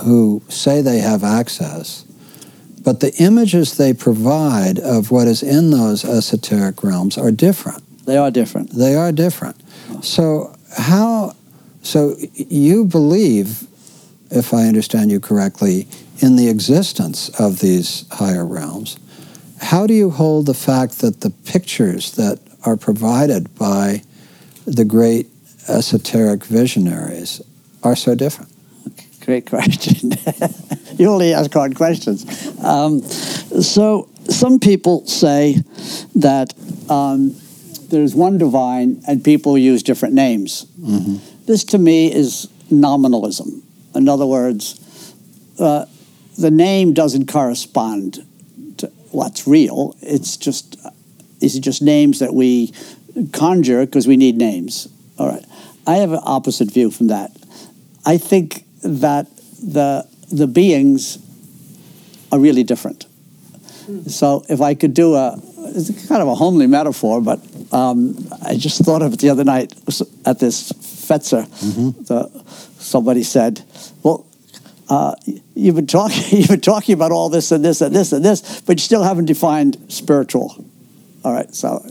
who say they have access, but the images they provide of what is in those esoteric realms are different. They are different. They are different. So how? So you believe, if I understand you correctly, in the existence of these higher realms. How do you hold the fact that the pictures that are provided by the great esoteric visionaries are so different? Great question. you only ask hard questions. Um, so, some people say that um, there's one divine and people use different names. This, to me, is nominalism. In other words, uh, the name doesn't correspond to what's real. It's just these are just names that we conjure because we need names. All right. I have an opposite view from that. I think that the the beings are really different. So if I could do a, it's kind of a homely metaphor, but um, I just thought of it the other night at this Fetzer. The, somebody said, "Well, uh, you've been talking, you've been talking about all this and this and this and this, but you still haven't defined spiritual." All right, so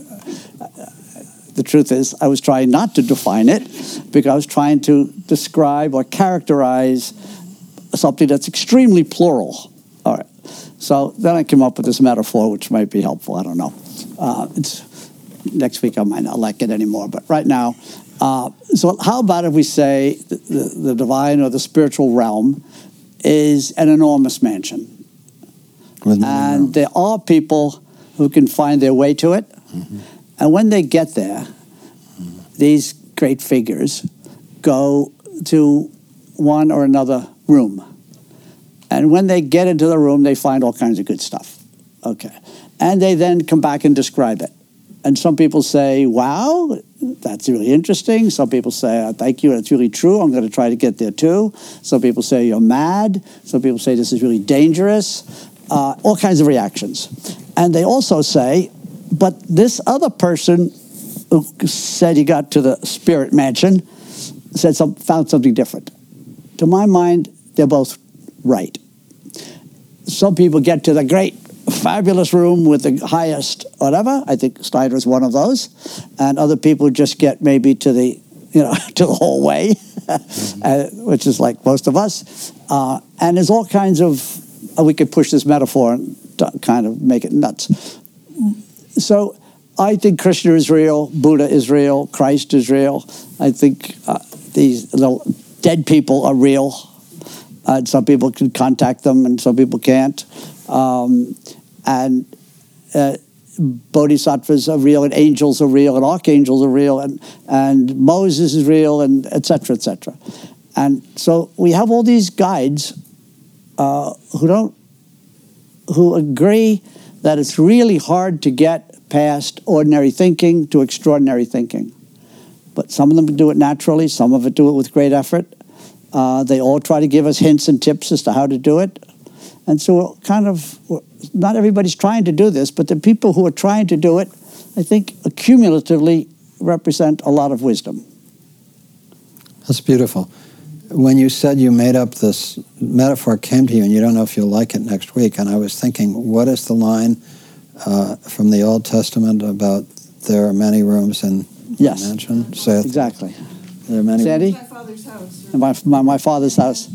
the truth is, I was trying not to define it because I was trying to describe or characterize something that's extremely plural. All right. So then I came up with this metaphor, which might be helpful. I don't know. Uh, it's, next week I might not like it anymore, but right now. Uh, so how about if we say the, the, the divine or the spiritual realm is an enormous mansion, With and there are people who can find their way to it. And when they get there, these great figures go to one or another room. And when they get into the room, they find all kinds of good stuff. Okay. And they then come back and describe it. And some people say, wow, that's really interesting. Some people say, "Uh, thank you, that's really true. I'm going to try to get there too. Some people say, you're mad. Some people say, this is really dangerous. Uh, all kinds of reactions. And they also say, but this other person who said he got to the spirit mansion said some, found something different. To my mind, they're both right. Some people get to the great, fabulous room with the highest whatever. I think Steiner one of those, and other people just get maybe to the you know to the hallway, mm-hmm. uh, which is like most of us. Uh, and there's all kinds of uh, we could push this metaphor and kind of make it nuts. So I think Krishna is real, Buddha is real, Christ is real. I think uh, these dead people are real. Uh, some people can contact them, and some people can't. Um, and uh, bodhisattvas are real, and angels are real, and archangels are real, and and Moses is real, and etc. etc. And so we have all these guides uh, who don't who agree that it's really hard to get past ordinary thinking to extraordinary thinking. But some of them do it naturally, some of it do it with great effort. Uh, they all try to give us hints and tips as to how to do it. And so we're kind of, not everybody's trying to do this, but the people who are trying to do it, I think, accumulatively represent a lot of wisdom. That's beautiful when you said you made up this metaphor came to you and you don't know if you'll like it next week and i was thinking what is the line uh, from the old testament about there are many rooms in yes. the mansion Say exactly there are many Sandy? my father's house my, my, my father's house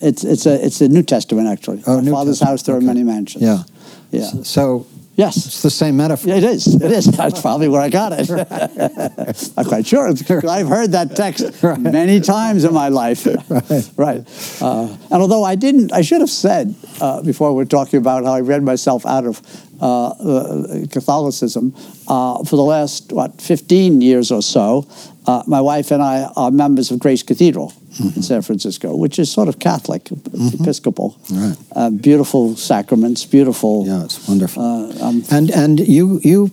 it's, it's, a, it's a new testament actually oh, new father's testament. house there okay. are many mansions yeah yeah so Yes. It's the same metaphor. It is. It is. That's probably where I got it. I'm quite sure. I've heard that text right. many times in my life. Right. right. Uh, and although I didn't, I should have said uh, before we're talking about how I read myself out of uh, uh Catholicism uh, for the last, what, 15 years or so, uh, my wife and I are members of Grace Cathedral mm-hmm. in San Francisco, which is sort of Catholic, mm-hmm. Episcopal. Right. Uh, beautiful sacraments, beautiful. Yeah, it's wonderful. Uh, um, and and you you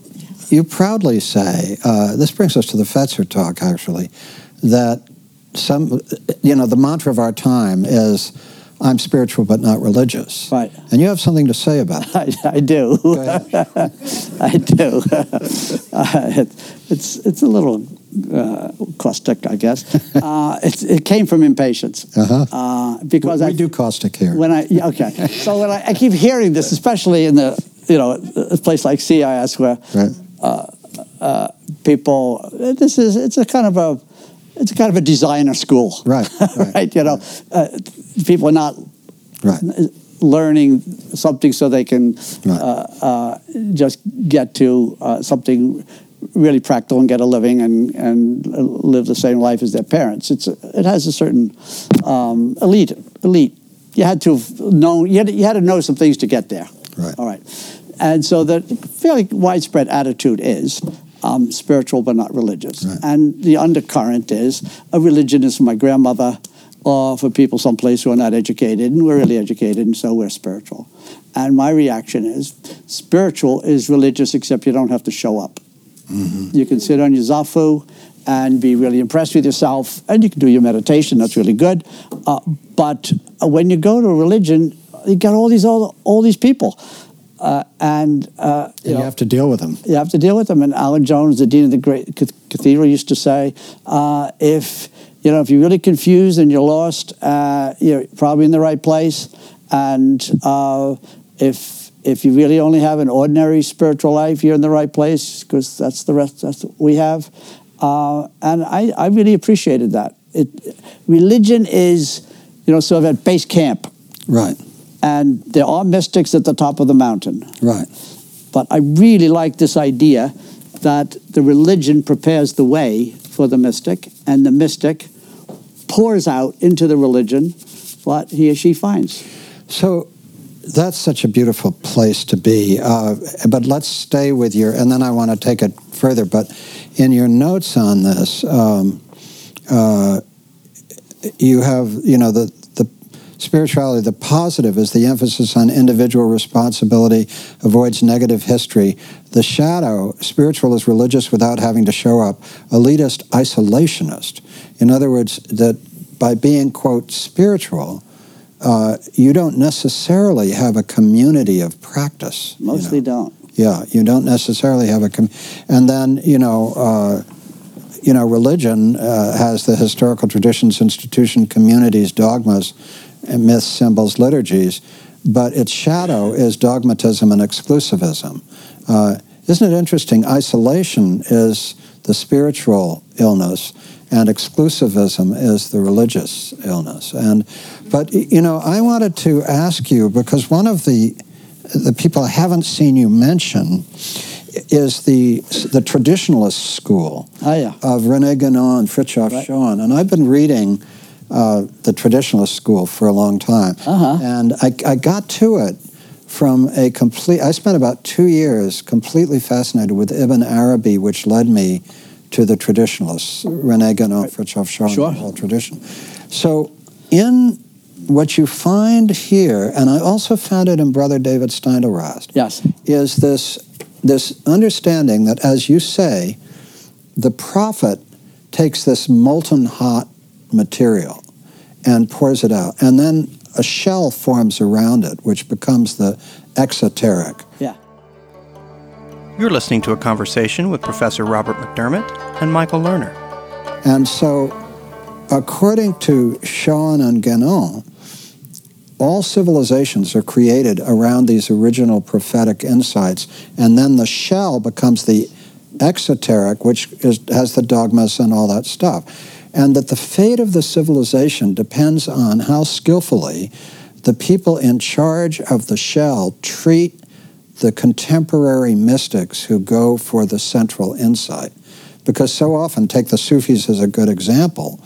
you proudly say uh, this brings us to the Fetzer talk actually that some you know the mantra of our time is. I'm spiritual but not religious. Right. And you have something to say about that. I, I do. I do. Uh, it, it's, it's a little uh, caustic, I guess. Uh, it, it, came from impatience. Uh-huh. Uh, because we, I do caustic here. When I okay, so when I, I, keep hearing this, especially in the you know a place like CIIS where right. Uh, uh, people, this is it's a kind of a it's a kind of a designer school, right? Right. right you know, uh, people are not right learning something so they can right. uh, uh, just get to uh, something really practical and get a living and, and live the same life as their parents. It's it has a certain um, elite elite. You had to have known you had, you had to know some things to get there. Right. All right. And so the fairly widespread attitude is um, spiritual but not religious. Right. And the undercurrent is a religion is for my grandmother or for people someplace who are not educated and we're really educated and so we're spiritual. And my reaction is spiritual is religious except you don't have to show up. Mm-hmm. You can sit on your zafu and be really impressed with yourself, and you can do your meditation. That's really good. Uh, but uh, when you go to a religion, you got all these all, all these people. Uh, and uh, you, you know, have to deal with them. You have to deal with them. And Alan Jones, the dean of the great cathedral, used to say, uh, "If you know, if you're really confused and you're lost, uh, you're probably in the right place. And if if you really only have an ordinary spiritual life, you're in the right place because that's the rest. That's what we have, uh, and I, I really appreciated that. It, religion is, you know, sort of at base camp, right? And there are mystics at the top of the mountain, right? But I really like this idea that the religion prepares the way for the mystic, and the mystic pours out into the religion what he or she finds. So that's such a beautiful place to be. Uh, but let's stay with your, and then I want to take it further. But in your notes on this, um, uh, you have, you know, the, the spirituality, the positive is the emphasis on individual responsibility, avoids negative history. The shadow, spiritual is religious without having to show up, elitist, isolationist. In other words, that by being, quote, spiritual, uh, you don't necessarily have a community of practice. Mostly you know? don't. Yeah, you don't necessarily have a, com- and then you know, uh, you know, religion uh, has the historical traditions, institution, communities, dogmas, and myths, symbols, liturgies, but its shadow is dogmatism and exclusivism. Uh, isn't it interesting? Isolation is the spiritual illness, and exclusivism is the religious illness. And but you know, I wanted to ask you because one of the the people I haven't seen you mention is the the traditionalist school oh, yeah. of Rene Guénon and Frithjof right. Schuon, and I've been reading uh, the traditionalist school for a long time, uh-huh. and I, I got to it from a complete. I spent about two years completely fascinated with Ibn Arabi, which led me to the traditionalists, Rene Guénon, right. Frithjof Schuon, sure. the whole tradition. So in what you find here, and I also found it in Brother David Steindl-Rast, yes. is this, this understanding that, as you say, the prophet takes this molten hot material and pours it out, and then a shell forms around it, which becomes the exoteric. Yeah. You're listening to a conversation with Professor Robert McDermott and Michael Lerner. And so, according to Schuon and Guénon, all civilizations are created around these original prophetic insights, and then the shell becomes the exoteric, which is, has the dogmas and all that stuff. And that the fate of the civilization depends on how skillfully the people in charge of the shell treat the contemporary mystics who go for the central insight. Because so often, take the Sufis as a good example,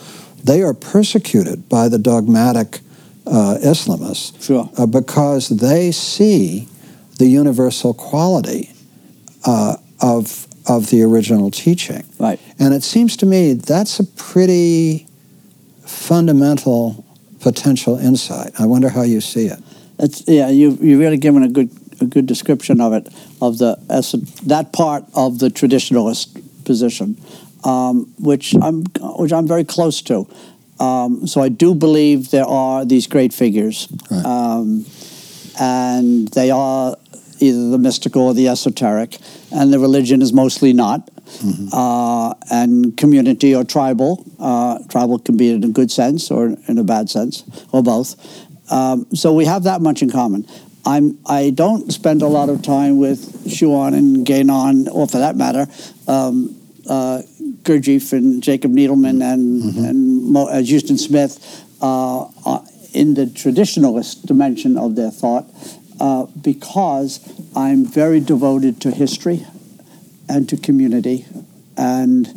they are persecuted by the dogmatic uh, Islamists sure. uh, because they see the universal quality uh, of of the original teaching. Right. And it seems to me that's a pretty fundamental potential insight. I wonder how you see it. It's, yeah, you you've really given a good a good description of it of the that part of the traditionalist position, um, which I'm which I'm very close to. Um, so I do believe there are these great figures, right. um, and they are either the mystical or the esoteric, and the religion is mostly not. Mm-hmm. Uh, and community or tribal. Uh, tribal can be in a good sense or in a bad sense, or both. Um, so we have that much in common. I'm I don't spend a lot of time with Schuon and Guénon, or for that matter, um, uh, Gurdjieff and Jacob Needleman and mm-hmm. and Mo, uh, Huston Smith uh, uh, in the traditionalist dimension of their thought, uh, because I'm very devoted to history and to community and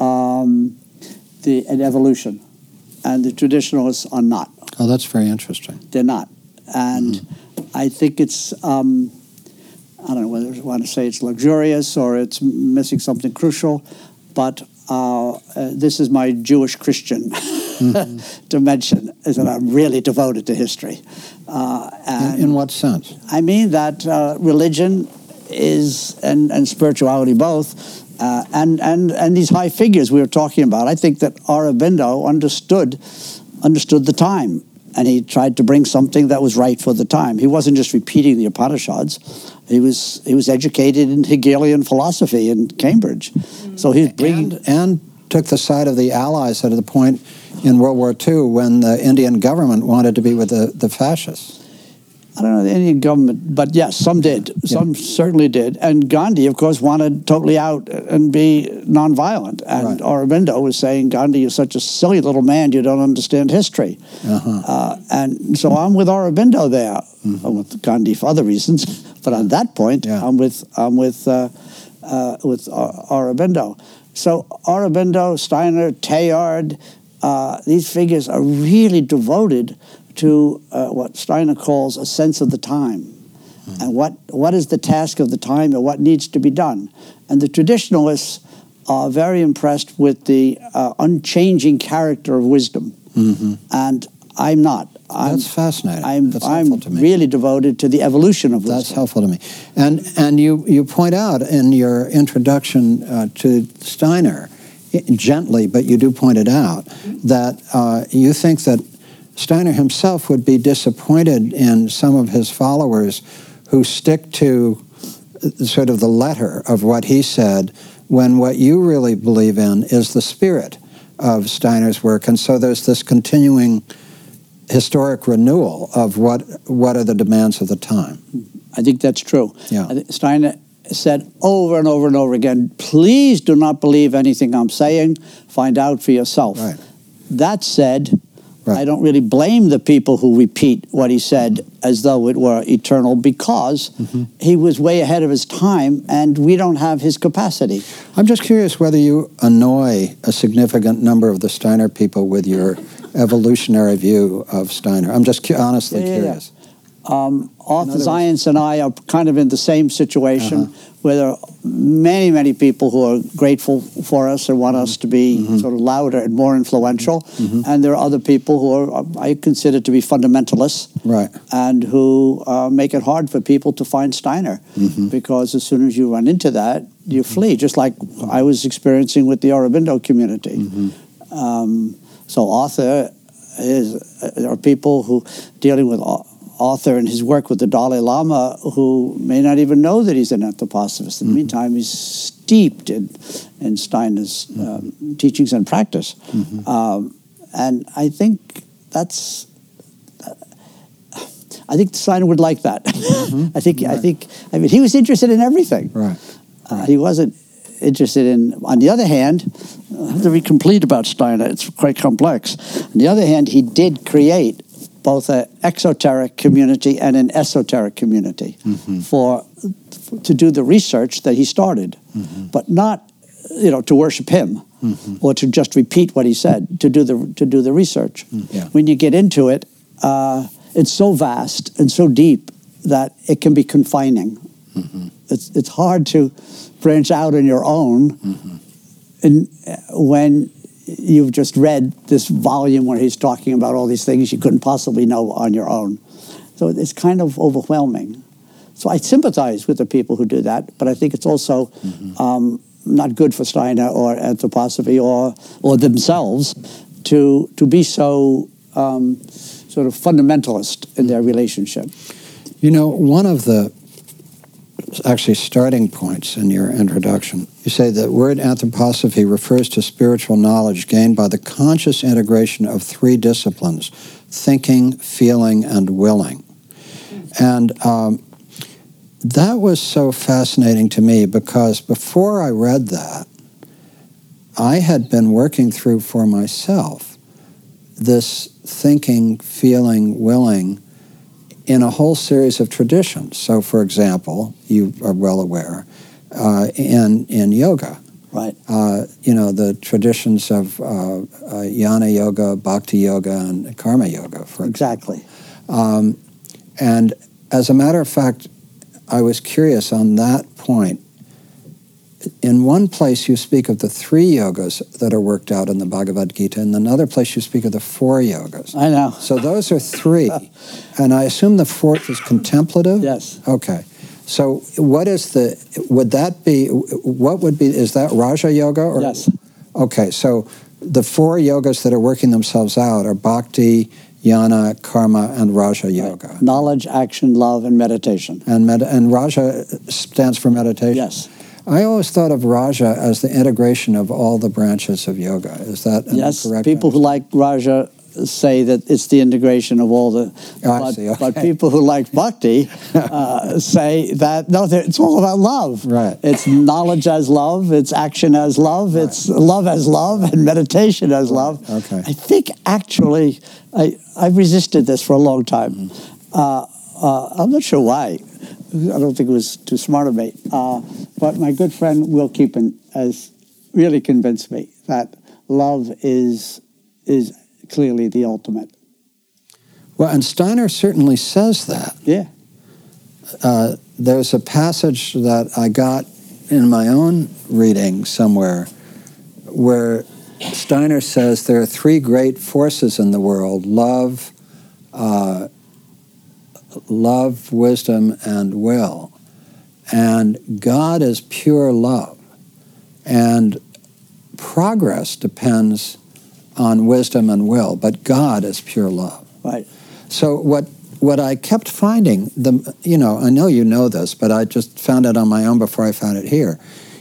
um, the and evolution, and the traditionalists are not. Oh, that's very interesting. They're not, and mm-hmm. I think it's. Um, I don't know whether I want to say it's luxurious or it's missing something crucial, but uh, uh, this is my Jewish Christian mm-hmm. dimension, is that I'm really devoted to history. Uh, in, in, what sense? I mean that uh, religion is, and, and spirituality both, uh, and, and, and these high figures we were talking about, I think that Aurobindo understood, understood the time and he tried to bring something that was right for the time. He wasn't just repeating the Upanishads. He was he was educated in Hegelian philosophy in Cambridge, mm. so he's bringing and, and took the side of the Allies at the point in World War II when the Indian government wanted to be with the, the fascists. I don't know the Indian government, but yes, some did. Some yeah. certainly did. And Gandhi, of course, wanted totally out and be nonviolent. And right. Aurobindo was saying, Gandhi, you're such a silly little man, you don't understand history. Uh-huh. Uh, and so I'm with Aurobindo there. Mm-hmm. I'm with Gandhi for other reasons, but on that point, yeah. I'm with I'm with uh, uh, with Aurobindo. So Aurobindo, Steiner, Teilhard, uh, these figures are really devoted to uh, what Steiner calls a sense of the time. Mm-hmm. And what, what is the task of the time and what needs to be done? And the traditionalists are very impressed with the uh, unchanging character of wisdom. Mm-hmm. And I'm not. I'm, That's fascinating. I'm, That's I'm really devoted to the evolution of wisdom. That's helpful to me. And, and you, you point out in your introduction uh, to Steiner, gently, but you do point it out, that uh, you think that Steiner himself would be disappointed in some of his followers who stick to sort of the letter of what he said when what you really believe in is the spirit of Steiner's work. And so there's this continuing historic renewal of what what are the demands of the time. I think that's true. Yeah. Steiner said over and over and over again, please do not believe anything I'm saying. Find out for yourself. Right. That said, Right. I don't really blame the people who repeat what he said as though it were eternal because Mm-hmm. he was way ahead of his time and we don't have his capacity. I'm just curious whether you annoy a significant number of the Steiner people with your evolutionary view of Steiner. I'm just cu- honestly Yeah, yeah, yeah. curious. Um, Arthur Zajonc and I are kind of in the same situation Uh-huh. where many, many people who are grateful for us and want us to be Mm-hmm. sort of louder and more influential. And there are other people who are, I consider to be fundamentalists Right. and who uh, make it hard for people to find Steiner Mm-hmm. because as soon as you run into that, you flee, just like I was experiencing with the Aurobindo community. Mm-hmm. Um, so Arthur is uh, there are people who dealing with Au- Arthur and his work with the Dalai Lama who may not even know that he's an anthroposophist. In the meantime, he's steeped in in Steiner's um, teachings and practice, um, and I think that's. I think Steiner would like that. I think. I think. I mean, he was interested in everything. Right. Uh, he wasn't interested in. On the other hand, I have to be complete about Steiner. It's quite complex. On the other hand, he did create both an exoteric community and an esoteric community mm-hmm. for, to do the research that he started, mm-hmm. but not you know to worship him mm-hmm. or to just repeat what he said. To do the to do the research. Mm, yeah. When you get into it, uh, it's so vast and so deep that it can be confining it's it's hard to branch out on your own and uh, when you've just read this volume where he's talking about all these things you couldn't possibly know on your own. So it's kind of overwhelming. So i sympathize with the people who do that but i think it's also um, not good for steiner or anthroposophy or or themselves to to be so um, sort of fundamentalist in their relationship. You know, one of the actually starting points in your introduction, you say the word anthroposophy refers to spiritual knowledge gained by the conscious integration of three disciplines thinking, feeling, and willing. And um, that was so fascinating to me because before I read that, I had been working through for myself this thinking, feeling, willing in a whole series of traditions. So, for example, you are well aware, uh, in, in yoga, right uh, you know, the traditions of uh, uh, Jnana Yoga, Bhakti Yoga, and Karma Yoga, for exactly Um, and as a matter of fact, I was curious on that point. In one place, you speak of the three yogas that are worked out in the Bhagavad Gita. In another place, you speak of the four yogas. i know So those are three. And I assume the fourth is contemplative? yes Okay. So what is the, would that be, what would be, is that Raja Yoga? Or, yes Okay, so the four yogas that are working themselves out are Bhakti, Jnana, Karma, and Raja Yoga. knowledge action love and meditation And, med- and Raja stands for meditation? yes I always thought of Raja as the integration of all the branches of yoga. Is that yes correct? people who like raja say that it's the integration of all the Oh, but, see, but people who like bhakti uh, say that no it's all about love. Right. it's knowledge as love it's action as love it's love as love and meditation as love. Okay. i think actually i i've resisted this for a long time. Mm-hmm. uh, uh, i'm not sure why. I don't think it was too smart of me. Uh, but my good friend Will Keepin has really convinced me that love is is clearly the ultimate. Well, and Steiner certainly says that. Yeah. Uh, there's a passage that I got in my own reading somewhere where Steiner says there are three great forces in the world love, uh, love, wisdom, and will. And God is pure love. And progress depends on wisdom and will, but God is pure love. Right. So what what I kept finding, the you know, I know you know this, but I just found it on my own before I found it here,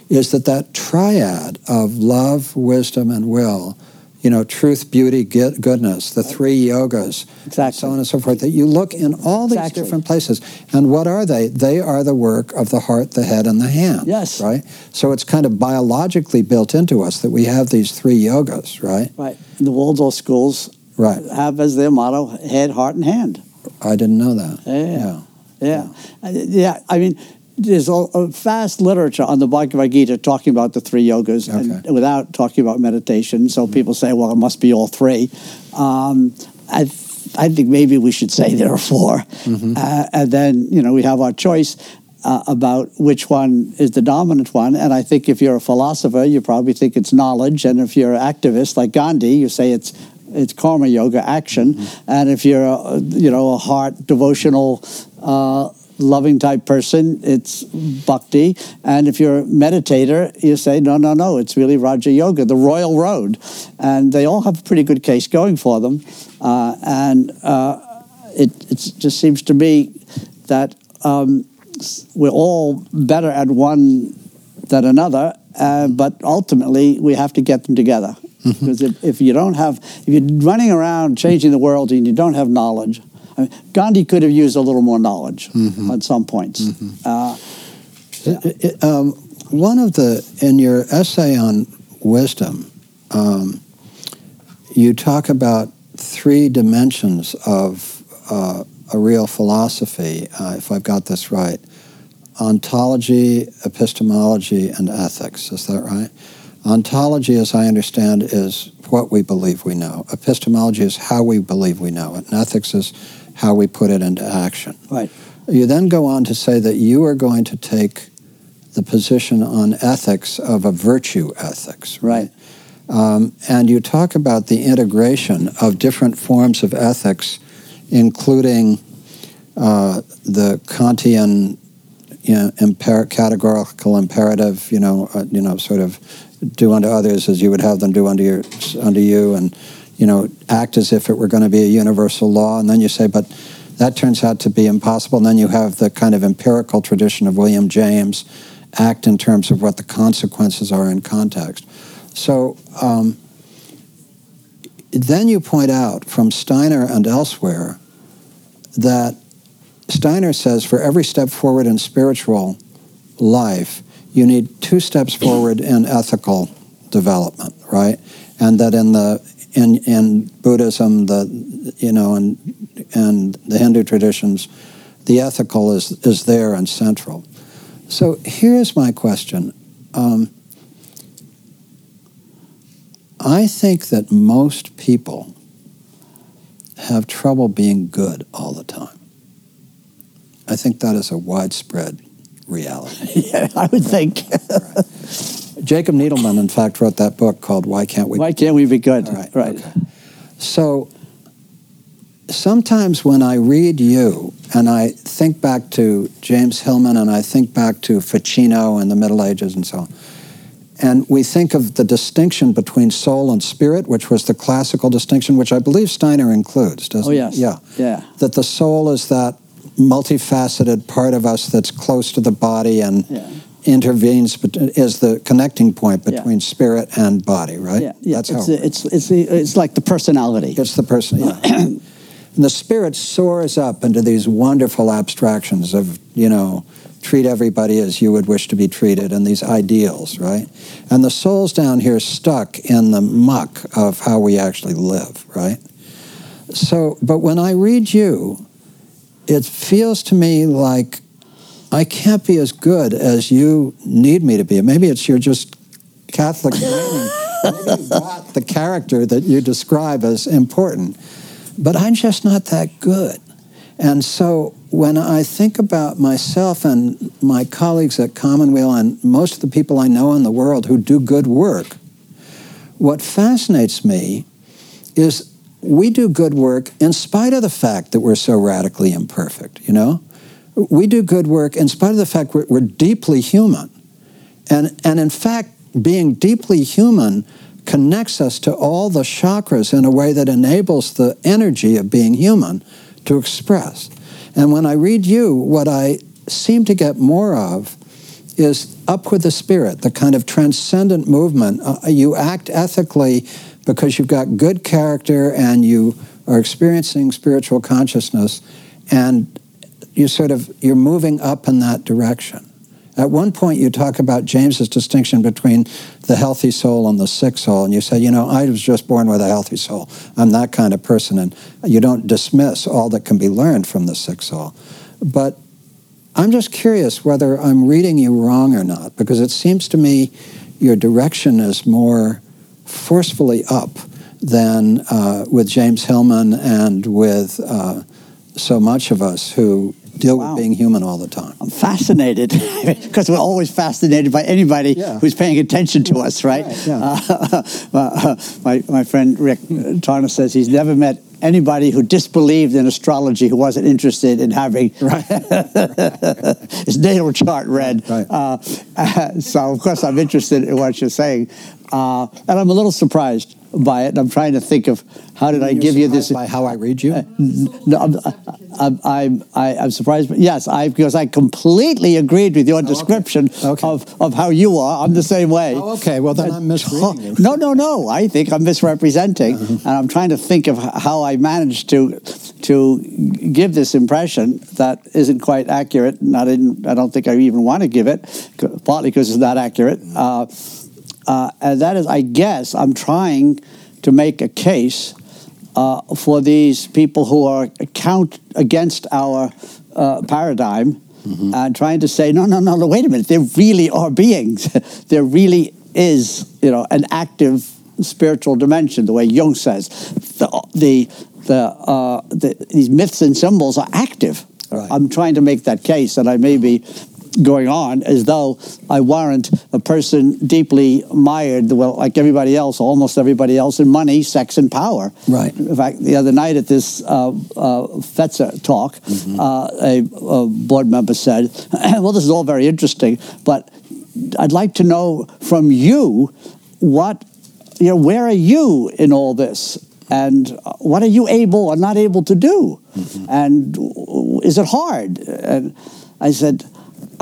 is that that triad of love, wisdom, and will, you know, truth, beauty, goodness, the three yogas, exactly. so on and so forth, that you look in all these exactly. different places. And what are they? They are the work of the heart, the head, and the hand. Yes. Right? So it's kind of biologically built into us that we have these three yogas, right? Right. The Waldorf schools right. have as their motto head, heart, and hand. I didn't know that. Yeah. Yeah. Yeah. Uh, yeah. I mean, there's a, a, vast literature on the Bhagavad Gita talking about the three yogas okay. and without talking about meditation. So mm-hmm. people say, well, it must be all three. Um, I, th- I think maybe we should say there are 4 mm-hmm. uh, and then, you know, we have our choice. Uh, about which one is the dominant one. And I think if you're a philosopher, you probably think it's knowledge. And if you're an activist like Gandhi, you say it's it's karma yoga action. Mm-hmm. And if you're a, you know a heart devotional uh, loving type person, it's bhakti. And if you're a meditator, you say, no, no, no, it's really Raja Yoga, the royal road. And they all have a pretty good case going for them. Uh, and uh, it, it just seems to me that um, we're all better at one than another, uh, but ultimately we have to get them together. Mm-hmm. Because if, if you don't have, if you're running around changing the world and you don't have knowledge, I mean, Gandhi could have used a little more knowledge mm-hmm. at some points. Mm-hmm. Uh, it, it, um, one of the in your essay on wisdom, um, you talk about three dimensions of uh, a real philosophy. Uh, if I've got this right, ontology, epistemology, and ethics. Is that right? Ontology, as I understand, is what we believe we know. Epistemology is how we believe we know it, and ethics is how we put it into action. Right. You then go on to say that you are going to take the position on ethics of a virtue ethics. Right. Um, and you talk about the integration of different forms of ethics, including uh, the Kantian you know, imper- categorical imperative, you know, uh, you know, sort of do unto others as you would have them do unto, your, unto you, and you know, act as if it were going to be a universal law. And then you say, but that turns out to be impossible. And then you have the kind of empirical tradition of William James, act in terms of what the consequences are in context. So um, then you point out from Steiner and elsewhere that Steiner says for every step forward in spiritual life, you need two steps forward in ethical development, right? And that in the in in Buddhism, the you know, and and the Hindu traditions, the ethical is is there and central. So here's my question. Um, I think that most people have trouble being good all the time. I think that is a widespread reality. Yeah, I would think. right. Jacob Needleman, in fact, wrote that book called "Why Can't We?" Why can't we be good? Right. right. Okay. So sometimes when I read you and I think back to James Hillman and I think back to Ficino and the Middle Ages and so on, and we think of the distinction between soul and spirit, which was the classical distinction, which I believe Steiner includes, doesn't oh, yes. It? Yeah. Yeah. That the soul is that multifaceted part of us that's close to the body and yeah. Intervenes is the connecting point between yeah. spirit and body, right? Yeah, yeah. That's it's, how it it's, it's, it's like the personality. It's the person, yeah. and the spirit soars up into these wonderful abstractions of, you know, treat everybody as you would wish to be treated and these ideals, right? And the soul's down here stuck in the muck of how we actually live, right? So, but when I read you, it feels to me like I can't be as good as you need me to be. Maybe it's you're just Catholic training. Maybe not the character that you describe as important. But I'm just not that good. And so when I think about myself and my colleagues at Commonweal and most of the people I know in the world who do good work, what fascinates me is we do good work in spite of the fact that we're so radically imperfect, you know? We do good work in spite of the fact we're, we're deeply human. And, and in fact, being deeply human connects us to all the chakras in a way that enables the energy of being human to express. And when I read you, what I seem to get more of is up with the spirit, the kind of transcendent movement. Uh, you act ethically because you've got good character and you are experiencing spiritual consciousness and you sort of you're moving up in that direction. At one point, you talk about James's distinction between the healthy soul and the sick soul, and you say, you know, I was just born with a healthy soul. I'm that kind of person, and you don't dismiss all that can be learned from the sick soul. But I'm just curious whether I'm reading you wrong or not, because it seems to me your direction is more forcefully up than uh, with James Hillman and with uh, so much of us who deal wow. with being human all the time. I'm fascinated because we're always fascinated by anybody yeah. who's paying attention to us, right? right yeah. uh, uh, my, my friend Rick Tarnas says he's never met anybody who disbelieved in astrology who wasn't interested in having right. his natal chart read. Right. Uh, so, of course, I'm interested in what you're saying. Uh, and I'm a little surprised by it. I'm trying to think of how did I give you this? By how I read you? Uh, no, I'm, I'm, I'm, I'm surprised. But yes, I because I completely agreed with your oh, description okay. Okay. of of how you are. I'm the same way. Oh, okay. Well, then I'm misreading you. No, no, no. I think I'm misrepresenting, uh-huh. and I'm trying to think of how I managed to to give this impression that isn't quite accurate. And I didn't. I don't think I even want to give it, partly because it's not accurate. Uh, uh, and that is, I guess, I'm trying to make a case uh, for these people who are count against our uh, paradigm mm-hmm. and trying to say, no, no, no, no, wait a minute, there really are beings. there really is, you know, an active spiritual dimension, the way Jung says. The, the, the, uh, the these myths and symbols are active. Right. I'm trying to make that case, and I may be going on as though I warrant a person deeply mired, well, like everybody else, almost everybody else, in money, sex, and power. Right. In fact, the other night at this uh, uh, Fetzer talk, mm-hmm. uh, a, a, board member said, well, this is all very interesting, but I'd like to know from you what, you know, where are you in all this? And what are you able or not able to do? Mm-hmm. And is it hard? And I said,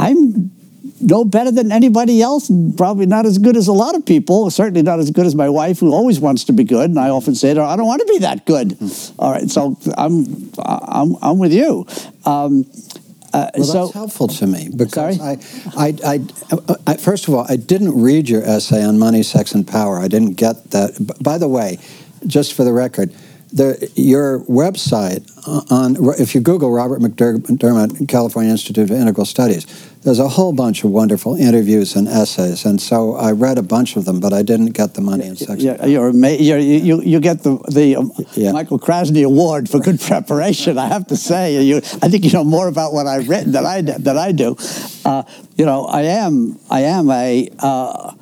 I'm no better than anybody else, and probably not as good as a lot of people. Certainly not as good as my wife, who always wants to be good. And I often say to her, "I don't want to be that good." Hmm. All right, so I'm I'm I'm with you. Um, uh, well, so, that's helpful to me because I, I, I, I, first of all, I didn't read your essay on money, sex, and power. I didn't get that. By the way, just for the record, the, your website uh, on if you Google Robert McDermott, California Institute of Integral Studies, there's a whole bunch of wonderful interviews and essays, and so I read a bunch of them, but I didn't get the money in sex. Yeah, you're, you're, you you get the the um, yeah. Michael Krasny Award for good preparation. I have to say, you I think you know more about what I've written than I than I do. Uh, you know, I am I am a. Uh,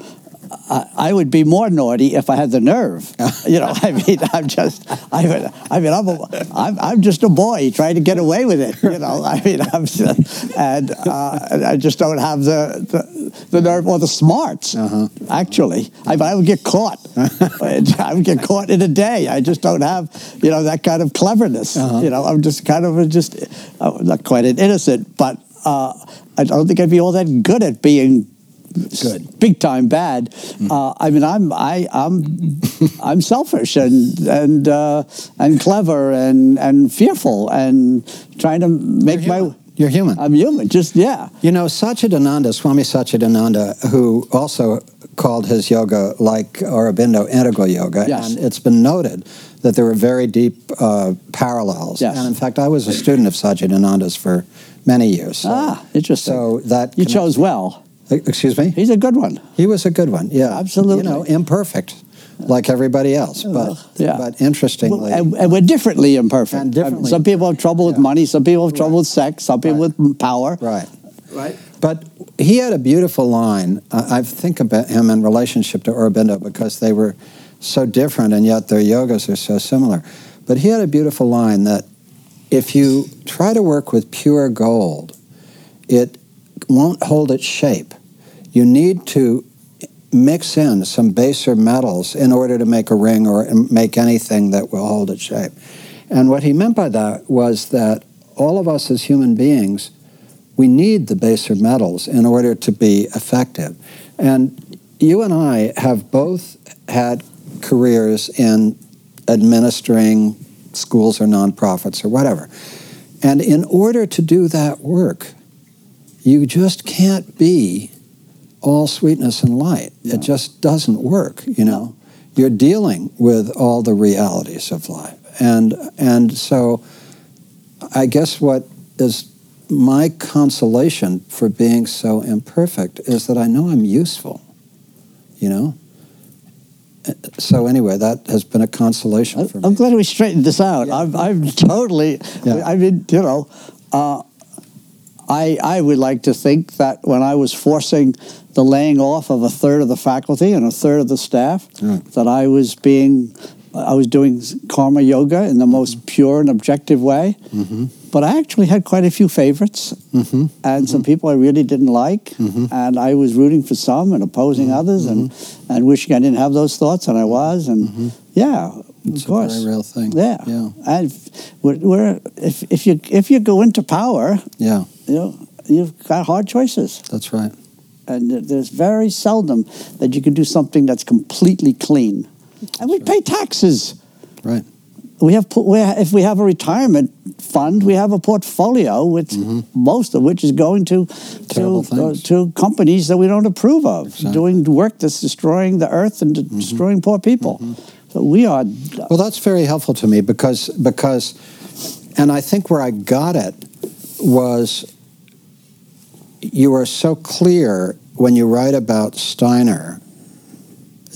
I would be more naughty if I had the nerve. you know, I mean, I'm just, I mean, I mean, I'm, a, I'm, I'm just a boy trying to get away with it. You know, I mean, I'm, and uh, I just don't have the, the, the nerve or the smarts. Uh-huh. Actually, I, I would get caught. I would get caught in a day. I just don't have, you know, that kind of cleverness. Uh-huh. You know, I'm just kind of just, I'm not quite an innocent, but uh, I don't think I'd be all that good at being good, big time bad. Uh, I mean, I'm I, I'm I'm selfish and and uh, and clever and and fearful and trying to make my. You're human. I'm human. Just yeah. You know, Satchidananda, Swami Satchidananda, who also called his yoga like Aurobindo integral yoga, yes. and it's been noted that there were very deep uh, parallels. Yes. And in fact, I was a student of Satchidananda's for many years. So, ah, interesting. So that you chose well. Excuse me? He's a good one. He was a good one, yeah. Absolutely. You know, imperfect, like everybody else, but, yeah. but interestingly. Well, and, and, we're differently imperfect. And differently. Some people have trouble with yeah. money, some people have trouble right. with sex, some people right. with power. Right. Right. But he had a beautiful line. Uh, I think about him in relationship to Aurobindo because they were so different and yet their yogas are so similar. But he had a beautiful line that if you try to work with pure gold, it won't hold its shape you need to mix in some baser metals in order to make a ring or make anything that will hold its shape. And what he meant by that was that all of us as human beings, we need the baser metals in order to be effective. And you and I have both had careers in administering schools or nonprofits or whatever. And in order to do that work, you just can't be all sweetness and light. No. It just doesn't work, you know. You're dealing with all the realities of life. And and so I guess what is my consolation for being so imperfect is that I know I'm useful. You know? So anyway, that has been a consolation for me. I'm glad we straightened this out. Yeah. I'm, I'm totally. Yeah. I mean, you know, uh, I I would like to think that when I was forcing the laying off of a third of the faculty and a third of the staff, right. that I was being I was doing karma yoga in the most mm-hmm. pure and objective way. Mm-hmm. But I actually had quite a few favorites mm-hmm. and mm-hmm. some people I really didn't like. Mm-hmm. And I was rooting for some and opposing mm-hmm. others and, and wishing I didn't have those thoughts, and I was. And yeah, it's of course. a very real thing. Yeah. yeah. And we're, we're, if, if, you, if you go into power, yeah. you know, you've got hard choices. That's right. And there's very seldom that you can do something that's completely clean and we pay taxes. Right. We have, if we have a retirement fund, we have a portfolio, which mm-hmm. most of which is going to to, uh, to companies that we don't approve of, exactly. doing work that's destroying the earth and mm-hmm. destroying poor people. Mm-hmm. So we are. Well, that's very helpful to me because because, and I think where I got it was you are so clear when you write about Steiner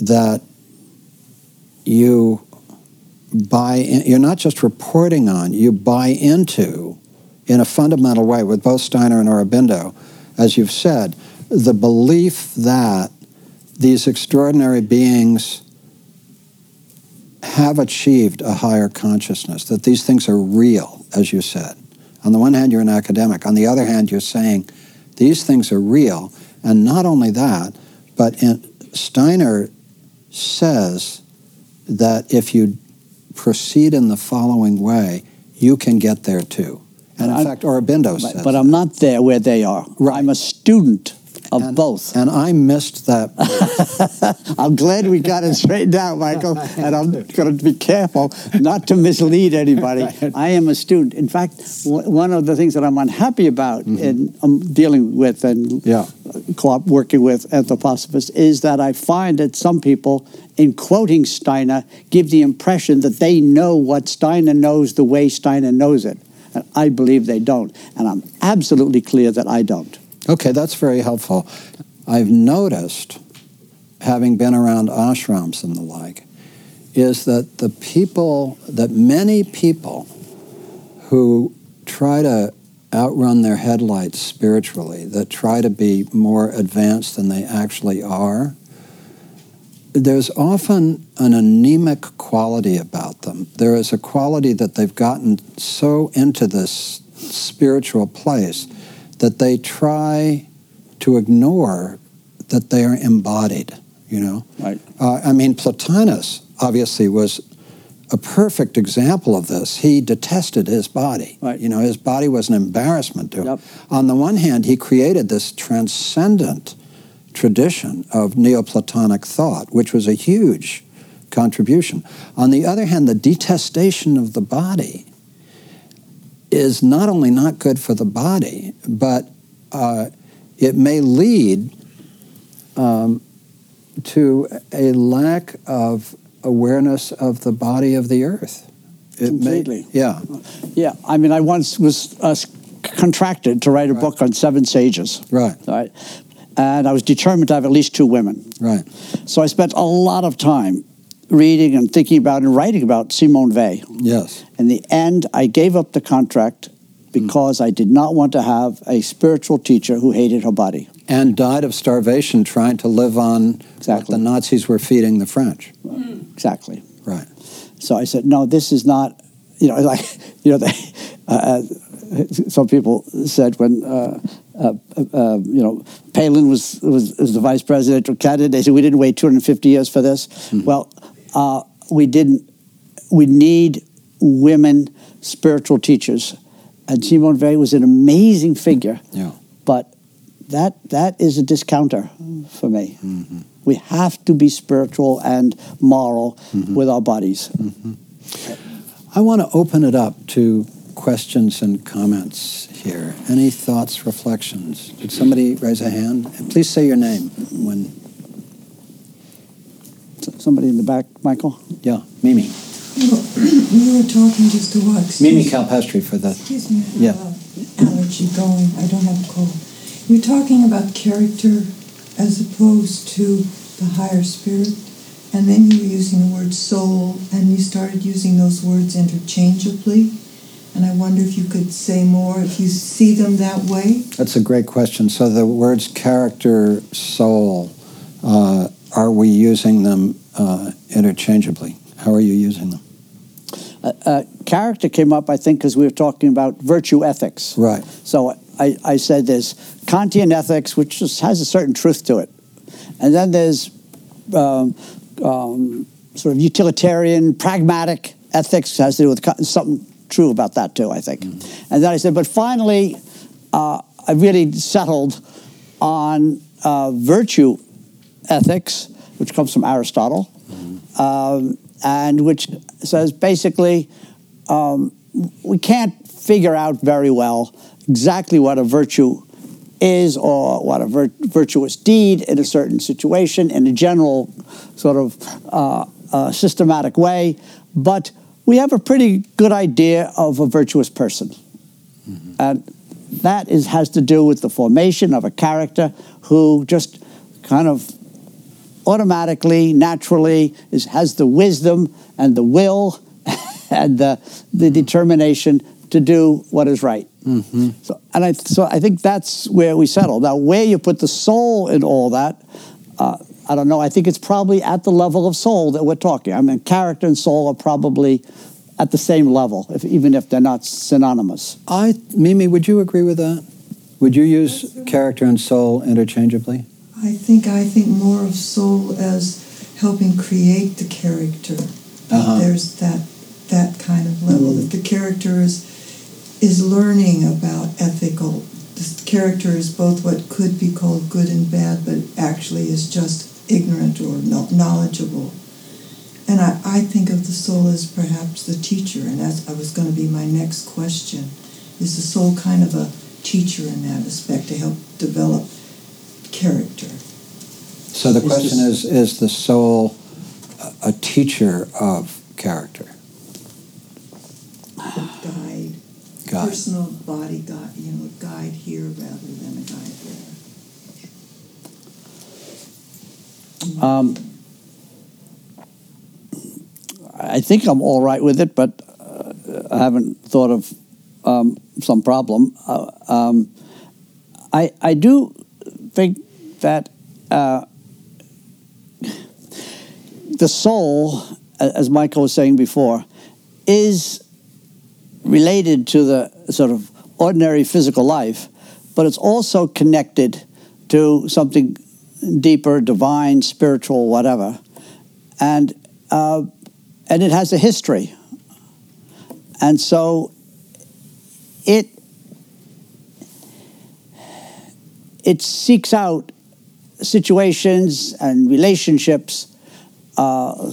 that you buy in, you're not just reporting on, you buy into in a fundamental way with both Steiner and Aurobindo, as you've said, the belief that these extraordinary beings have achieved a higher consciousness, that these things are real, as you said. On the one hand, you're an academic. On the other hand, you're saying these things are real. And not only that, but in, Steiner says that if you proceed in the following way, you can get there too. And in I'm, fact, Aurobindo says. But I'm not there where they are. Right. I'm a student of and, both. And I missed that. I'm glad we got it straightened out, Michael. And I'm going to be careful not to mislead anybody. I am a student. In fact, one of the things that I'm unhappy about mm-hmm. in um, dealing with and yeah. co- working with anthroposophists is that I find that some people, in quoting Steiner, give the impression that they know what Steiner knows the way Steiner knows it. And I believe they don't. And I'm absolutely clear that I don't. Okay, that's very helpful. I've noticed, having been around ashrams and the like, is that the people, that many people who try to outrun their headlights spiritually, that try to be more advanced than they actually are, there's often an anemic quality about them. There is a quality that they've gotten so into this spiritual place that they try to ignore that they are embodied, you know? Right. Uh, I mean, Plotinus obviously was a perfect example of this. He detested his body. Right. You know, his body was an embarrassment to him. Yep. On the one hand, he created this transcendent tradition of Neoplatonic thought, which was a huge contribution. On the other hand, the detestation of the body is not only not good for the body, but uh, it may lead um, to a lack of awareness of the body of the earth. It Completely. May, yeah. Yeah. I mean, I once was uh, contracted to write a right. book on seven sages. Right. Right. And I was determined to have at least two women. Right. So I spent a lot of time reading and thinking about and writing about Simone Weil. Yes. In the end, I gave up the contract because mm. I did not want to have a spiritual teacher who hated her body. And died of starvation trying to live on exactly. what the Nazis were feeding the French. Exactly. Right. So I said, no, this is not, you know, like, you know, they, uh, uh some people said when, uh, uh, uh, you know, Palin was, was, was the vice presidential candidate, they said, we didn't wait 250 years for this. Mm-hmm. Well, uh, we didn't. We need women spiritual teachers. And Simone Weil was an amazing figure. Yeah. But that that is a discounter for me. Mm-hmm. We have to be spiritual and moral Mm-hmm. with our bodies. I want to open it up to questions and comments here. Any thoughts, reflections? Did somebody raise a hand? And please say your name when. S- Somebody in the back, Michael? Yeah, Mimi. Well, we were talking just a while. excuse Mimi me. Calpestri for the. Excuse me, I Yeah. have an allergy going. I don't have a cold. You're talking about character as opposed to the higher spirit, and then you were using the word soul, and you started using those words interchangeably. And I wonder if you could say more, if you see them that way. That's a great question. So the words character, soul, uh, are we using them uh, interchangeably? How are you using them? Uh, uh, character came up, I think, because we were talking about virtue ethics. Right. So I, I said there's Kantian ethics, which just has a certain truth to it. And then there's um, um, sort of utilitarian, pragmatic ethics, has to do with something true about that too, I think. And then I said, but finally, uh, I really settled on uh, virtue ethics, which comes from Aristotle, um, and which says basically um, we can't figure out very well exactly what a virtue is or what a vir- virtuous deed in a certain situation in a general sort of uh, uh, systematic way, but we have a pretty good idea of a virtuous person. And that is, has to do with the formation of a character who just kind of automatically, naturally, is, has the wisdom and the will and the, the determination to do what is right. So, and I, so I think that's where we settle. Now, where you put the soul in all that, uh, I don't know. I think it's probably at the level of soul that we're talking. I mean, character and soul are probably at the same level, if, even if they're not synonymous. I, Mimi, would you agree with that? Would you use character and soul interchangeably? I think I think more of soul as helping create the character. Uh-huh. There's that that kind of level that the character is is learning about ethical. The character is both what could be called good and bad, but actually is just ignorant or no, knowledgeable. And I, I think of the soul as perhaps the teacher, and that was going to be my next question. Is the soul kind of a teacher in that aspect to help develop character? So the It's question just- is is the soul a, a teacher of character? A guide, God. personal body guide, you know, a guide here rather than a guide there. Um, I think I'm all right with it, but uh, I haven't thought of um, some problem. Uh, um, I I do think that uh, the soul, as Michael was saying before, is related to the sort of ordinary physical life, but it's also connected to something deeper, divine, spiritual, whatever, and uh, and it has a history, and so it it seeks out situations and relationships, uh,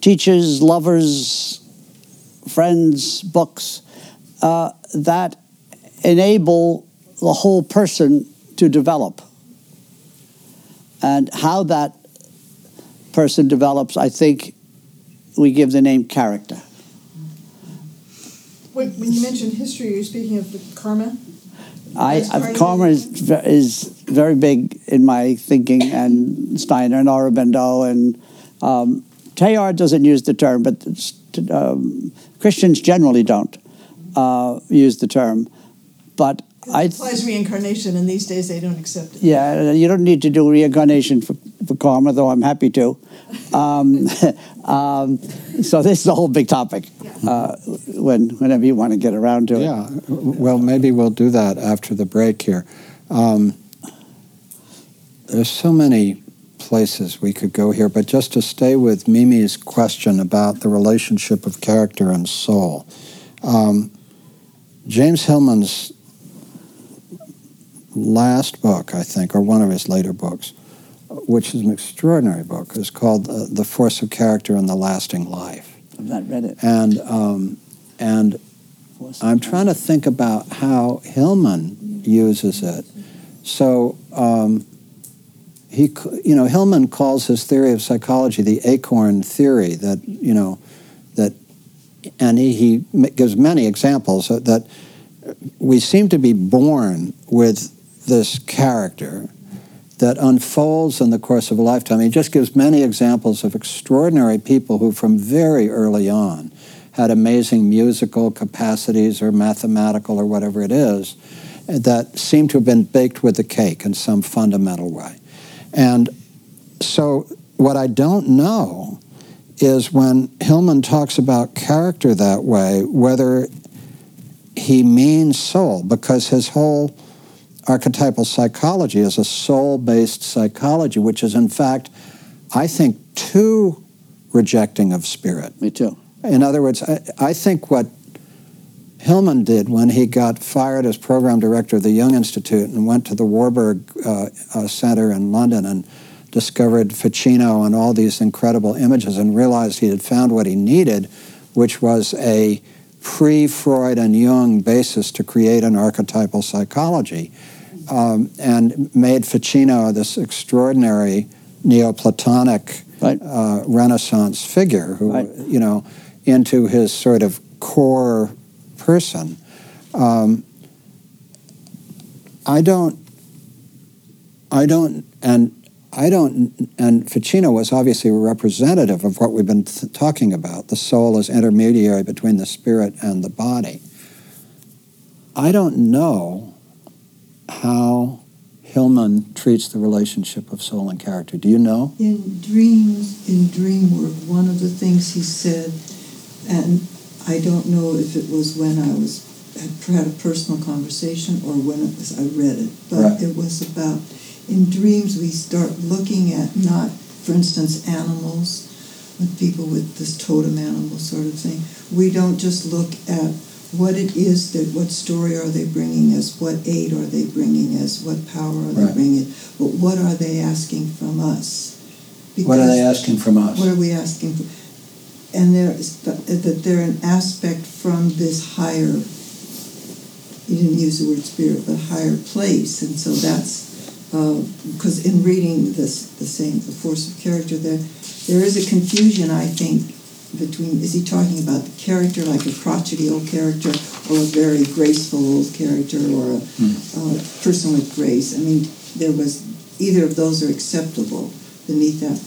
teachers, lovers, friends, books uh, that enable the whole person to develop. And how that person develops, I think we give the name character. When, when you mentioned history, you're speaking of the karma. I, I karma is, is very big in my thinking, and Steiner and Aurobindo and um, Teilhard doesn't use the term, but um, Christians generally don't uh, use the term. But I, It implies reincarnation, and these days they don't accept it. yeah, you don't need to do reincarnation for, for karma, though I'm happy to. Um, um, so this is a whole big topic. Uh, when whenever you want to get around to it. Yeah. Well, maybe we'll do that after the break here. Um, there's so many places we could go here, but just to stay with Mimi's question about the relationship of character and soul. Um, James Hillman's last book, I think, or one of his later books, which is an extraordinary book, is called uh, "The Force of Character and the Lasting Life." I've not read it. And um, and I'm trying to think about how Hillman uses it. So um, he, you know, Hillman calls his theory of psychology the acorn theory. That you know, that, and he, he gives many examples that we seem to be born with this character that unfolds in the course of a lifetime. He just gives many examples of extraordinary people who, from very early on, had amazing musical capacities or mathematical or whatever it is that seem to have been baked with the cake in some fundamental way. And so, what I don't know is when Hillman talks about character that way, whether he means soul, because his whole archetypal psychology is a soul based psychology, which is, in fact, I think, too rejecting of spirit. Me too. In other words, I, I think what Hillman did when he got fired as program director of the Jung Institute and went to the Warburg uh, uh, Center in London and discovered Ficino and all these incredible images and realized he had found what he needed, which was a pre Freud and Jung basis to create an archetypal psychology um, and made Ficino this extraordinary Neoplatonic right. uh, Renaissance figure who, right. you know, into his sort of core person. Um, I don't, I don't, and I don't, and Ficino was obviously representative of what we've been th- talking about the soul as intermediary between the spirit and the body. I don't know how Hillman treats the relationship of soul and character. Do you know? In dreams, in dream work, one of the things he said, and I don't know if it was when I was had a personal conversation or when it was I read it, but right. it was about in dreams we start looking at not, for instance, animals, with people with this totem animal sort of thing. We don't just look at what it is that what story are they bringing us what aid are they bringing us what power are they right. bringing but what are they asking from us? Because what are they asking from us? what are we asking for? And there is that they're an aspect from this higher you didn't use the word spirit but higher place. And so that's because uh, in reading this the same the force of character there there is a confusion i think between is he talking about the character like a crotchety old character or a very graceful old character or a, mm. uh, person with grace? I mean there was either of those are acceptable beneath that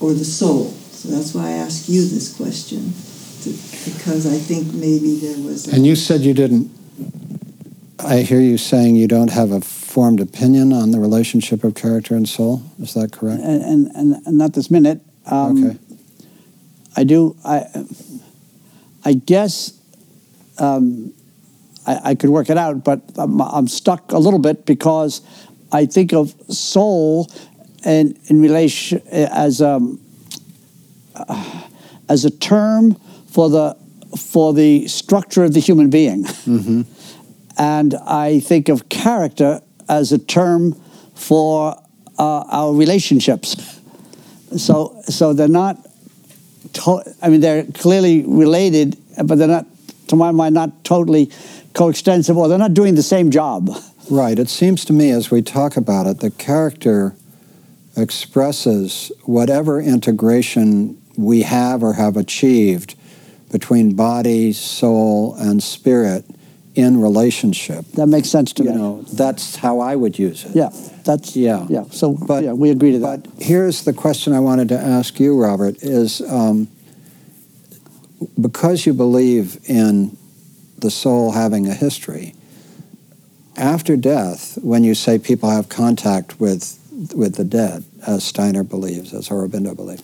or the soul. So that's why i ask you this question to, because i think maybe there was and you said you didn't i hear you saying you don't have a formed opinion on the relationship of character and soul. Is that correct? And and, and not this minute. Um, okay I do. I I guess um, I, I, could work it out, but I'm, I'm, stuck a little bit because I think of soul and in relation as um, uh, as a term for the for the structure of the human being, mm-hmm. and I think of character as a term for uh, our relationships. So so they're not to- I mean, they're clearly related, but they're not, to my mind, not totally coextensive, or they're not doing the same job. Right. It seems to me, as we talk about it, the character expresses whatever integration we have or have achieved between body, soul, and spirit in relationship. That makes sense to you me. know, that's how I would use it. Yeah, that's yeah, yeah. So, but yeah, we agree to that. But here's the question I wanted to ask you, Robert: Is um, because you believe in the soul having a history after death, when you say people have contact with with the dead, as Steiner believes, as Aurobindo believes.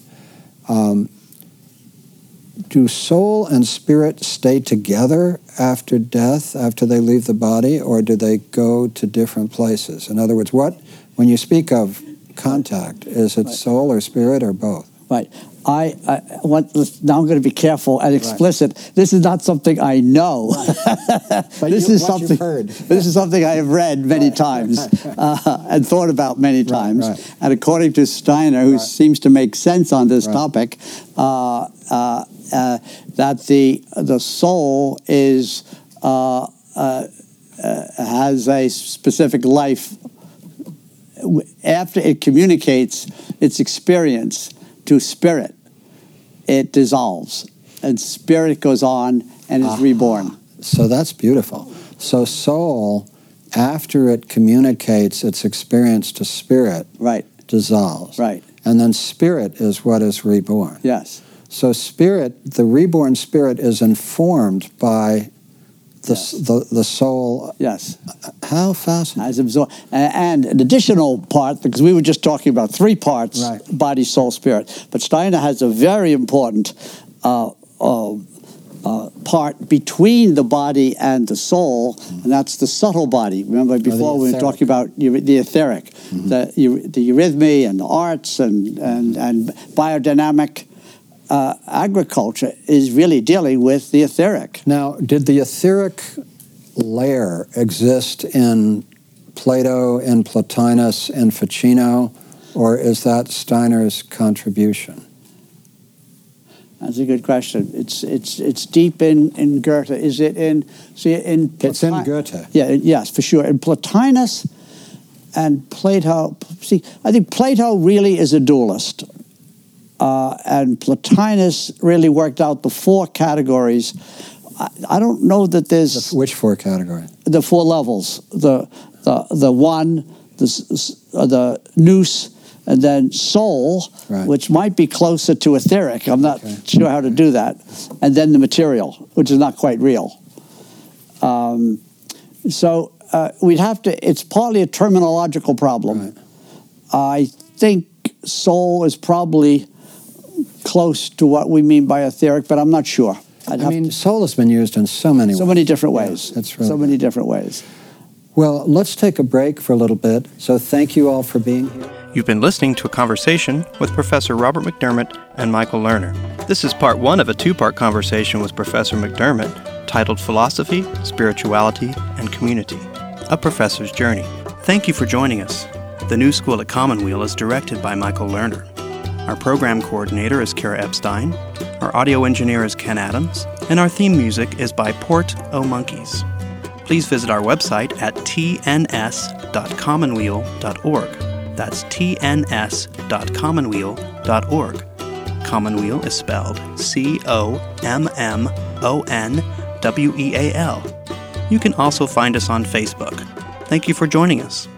Um, do soul and spirit stay together after death, after they leave the body, or do they go to different places? In other words, what when you speak of contact? Is it right. soul or spirit or both? Right. I, I want, now I'm going to be careful and explicit. Right. This is not something I know. Right. this you, is something This is something I have read many right. times uh, and thought about many times. And according to Steiner, who seems to make sense on this topic, uh, uh, uh, that the the soul is uh, uh, has a specific life after it communicates its experience to spirit it dissolves and spirit goes on and is uh-huh. reborn. So that's beautiful. So soul, after it communicates its experience to spirit, right, dissolves. Right. And then spirit is what is reborn. Yes. So spirit, the reborn spirit is informed by the, yes. the, the soul. Yes. How fascinating. As absorbed. And an additional part, because we were just talking about three parts right. body, soul, spirit. But Steiner has a very important uh, uh, uh, part between the body and the soul, mm-hmm. and that's the subtle body. Remember before oh, we were talking about the etheric, mm-hmm. the, the eurythmy and the arts and, and, and biodynamic uh, agriculture is really dealing with the etheric. Now, did the etheric layer exist in Plato and Plotinus and Ficino, or is that Steiner's contribution? That's a good question. It's it's it's deep in, in Goethe. Is it in see in Ploti- It's in Goethe. Yeah, yes, for sure. In Plotinus and Plato, see, I think Plato really is a dualist. Uh, and Plotinus really worked out the four categories. I, I don't know that there's the, which four categories. The four levels. The the the one, the uh, the nous, and then soul, right. which might be closer to etheric. I'm not okay. sure how to do that. And then the material, which is not quite real. Um, so uh, we'd have to. It's partly a terminological problem. Right. I think soul is probably close to what we mean by etheric, but I'm not sure. I'd i mean, to, soul has been used in so many so ways. many different ways. Yeah, that's right. So many different ways. Well, let's take a break for a little bit. So thank you all for being here. You've been listening to a conversation with Professor Robert McDermott and Michael Lerner. This is part one of a two part conversation with Professor McDermott titled Philosophy, Spirituality, and Community A Professor's Journey. Thank you for joining us. The New School at Commonweal is directed by Michael Lerner. Our program coordinator is Kara Epstein, our audio engineer is Ken Adams, and our theme music is by Port O Monkeys. Please visit our website at tns.commonweal.org. That's tns.commonweal.org. Commonweal is spelled C O M M O N W E A L. You can also find us on Facebook. Thank you for joining us.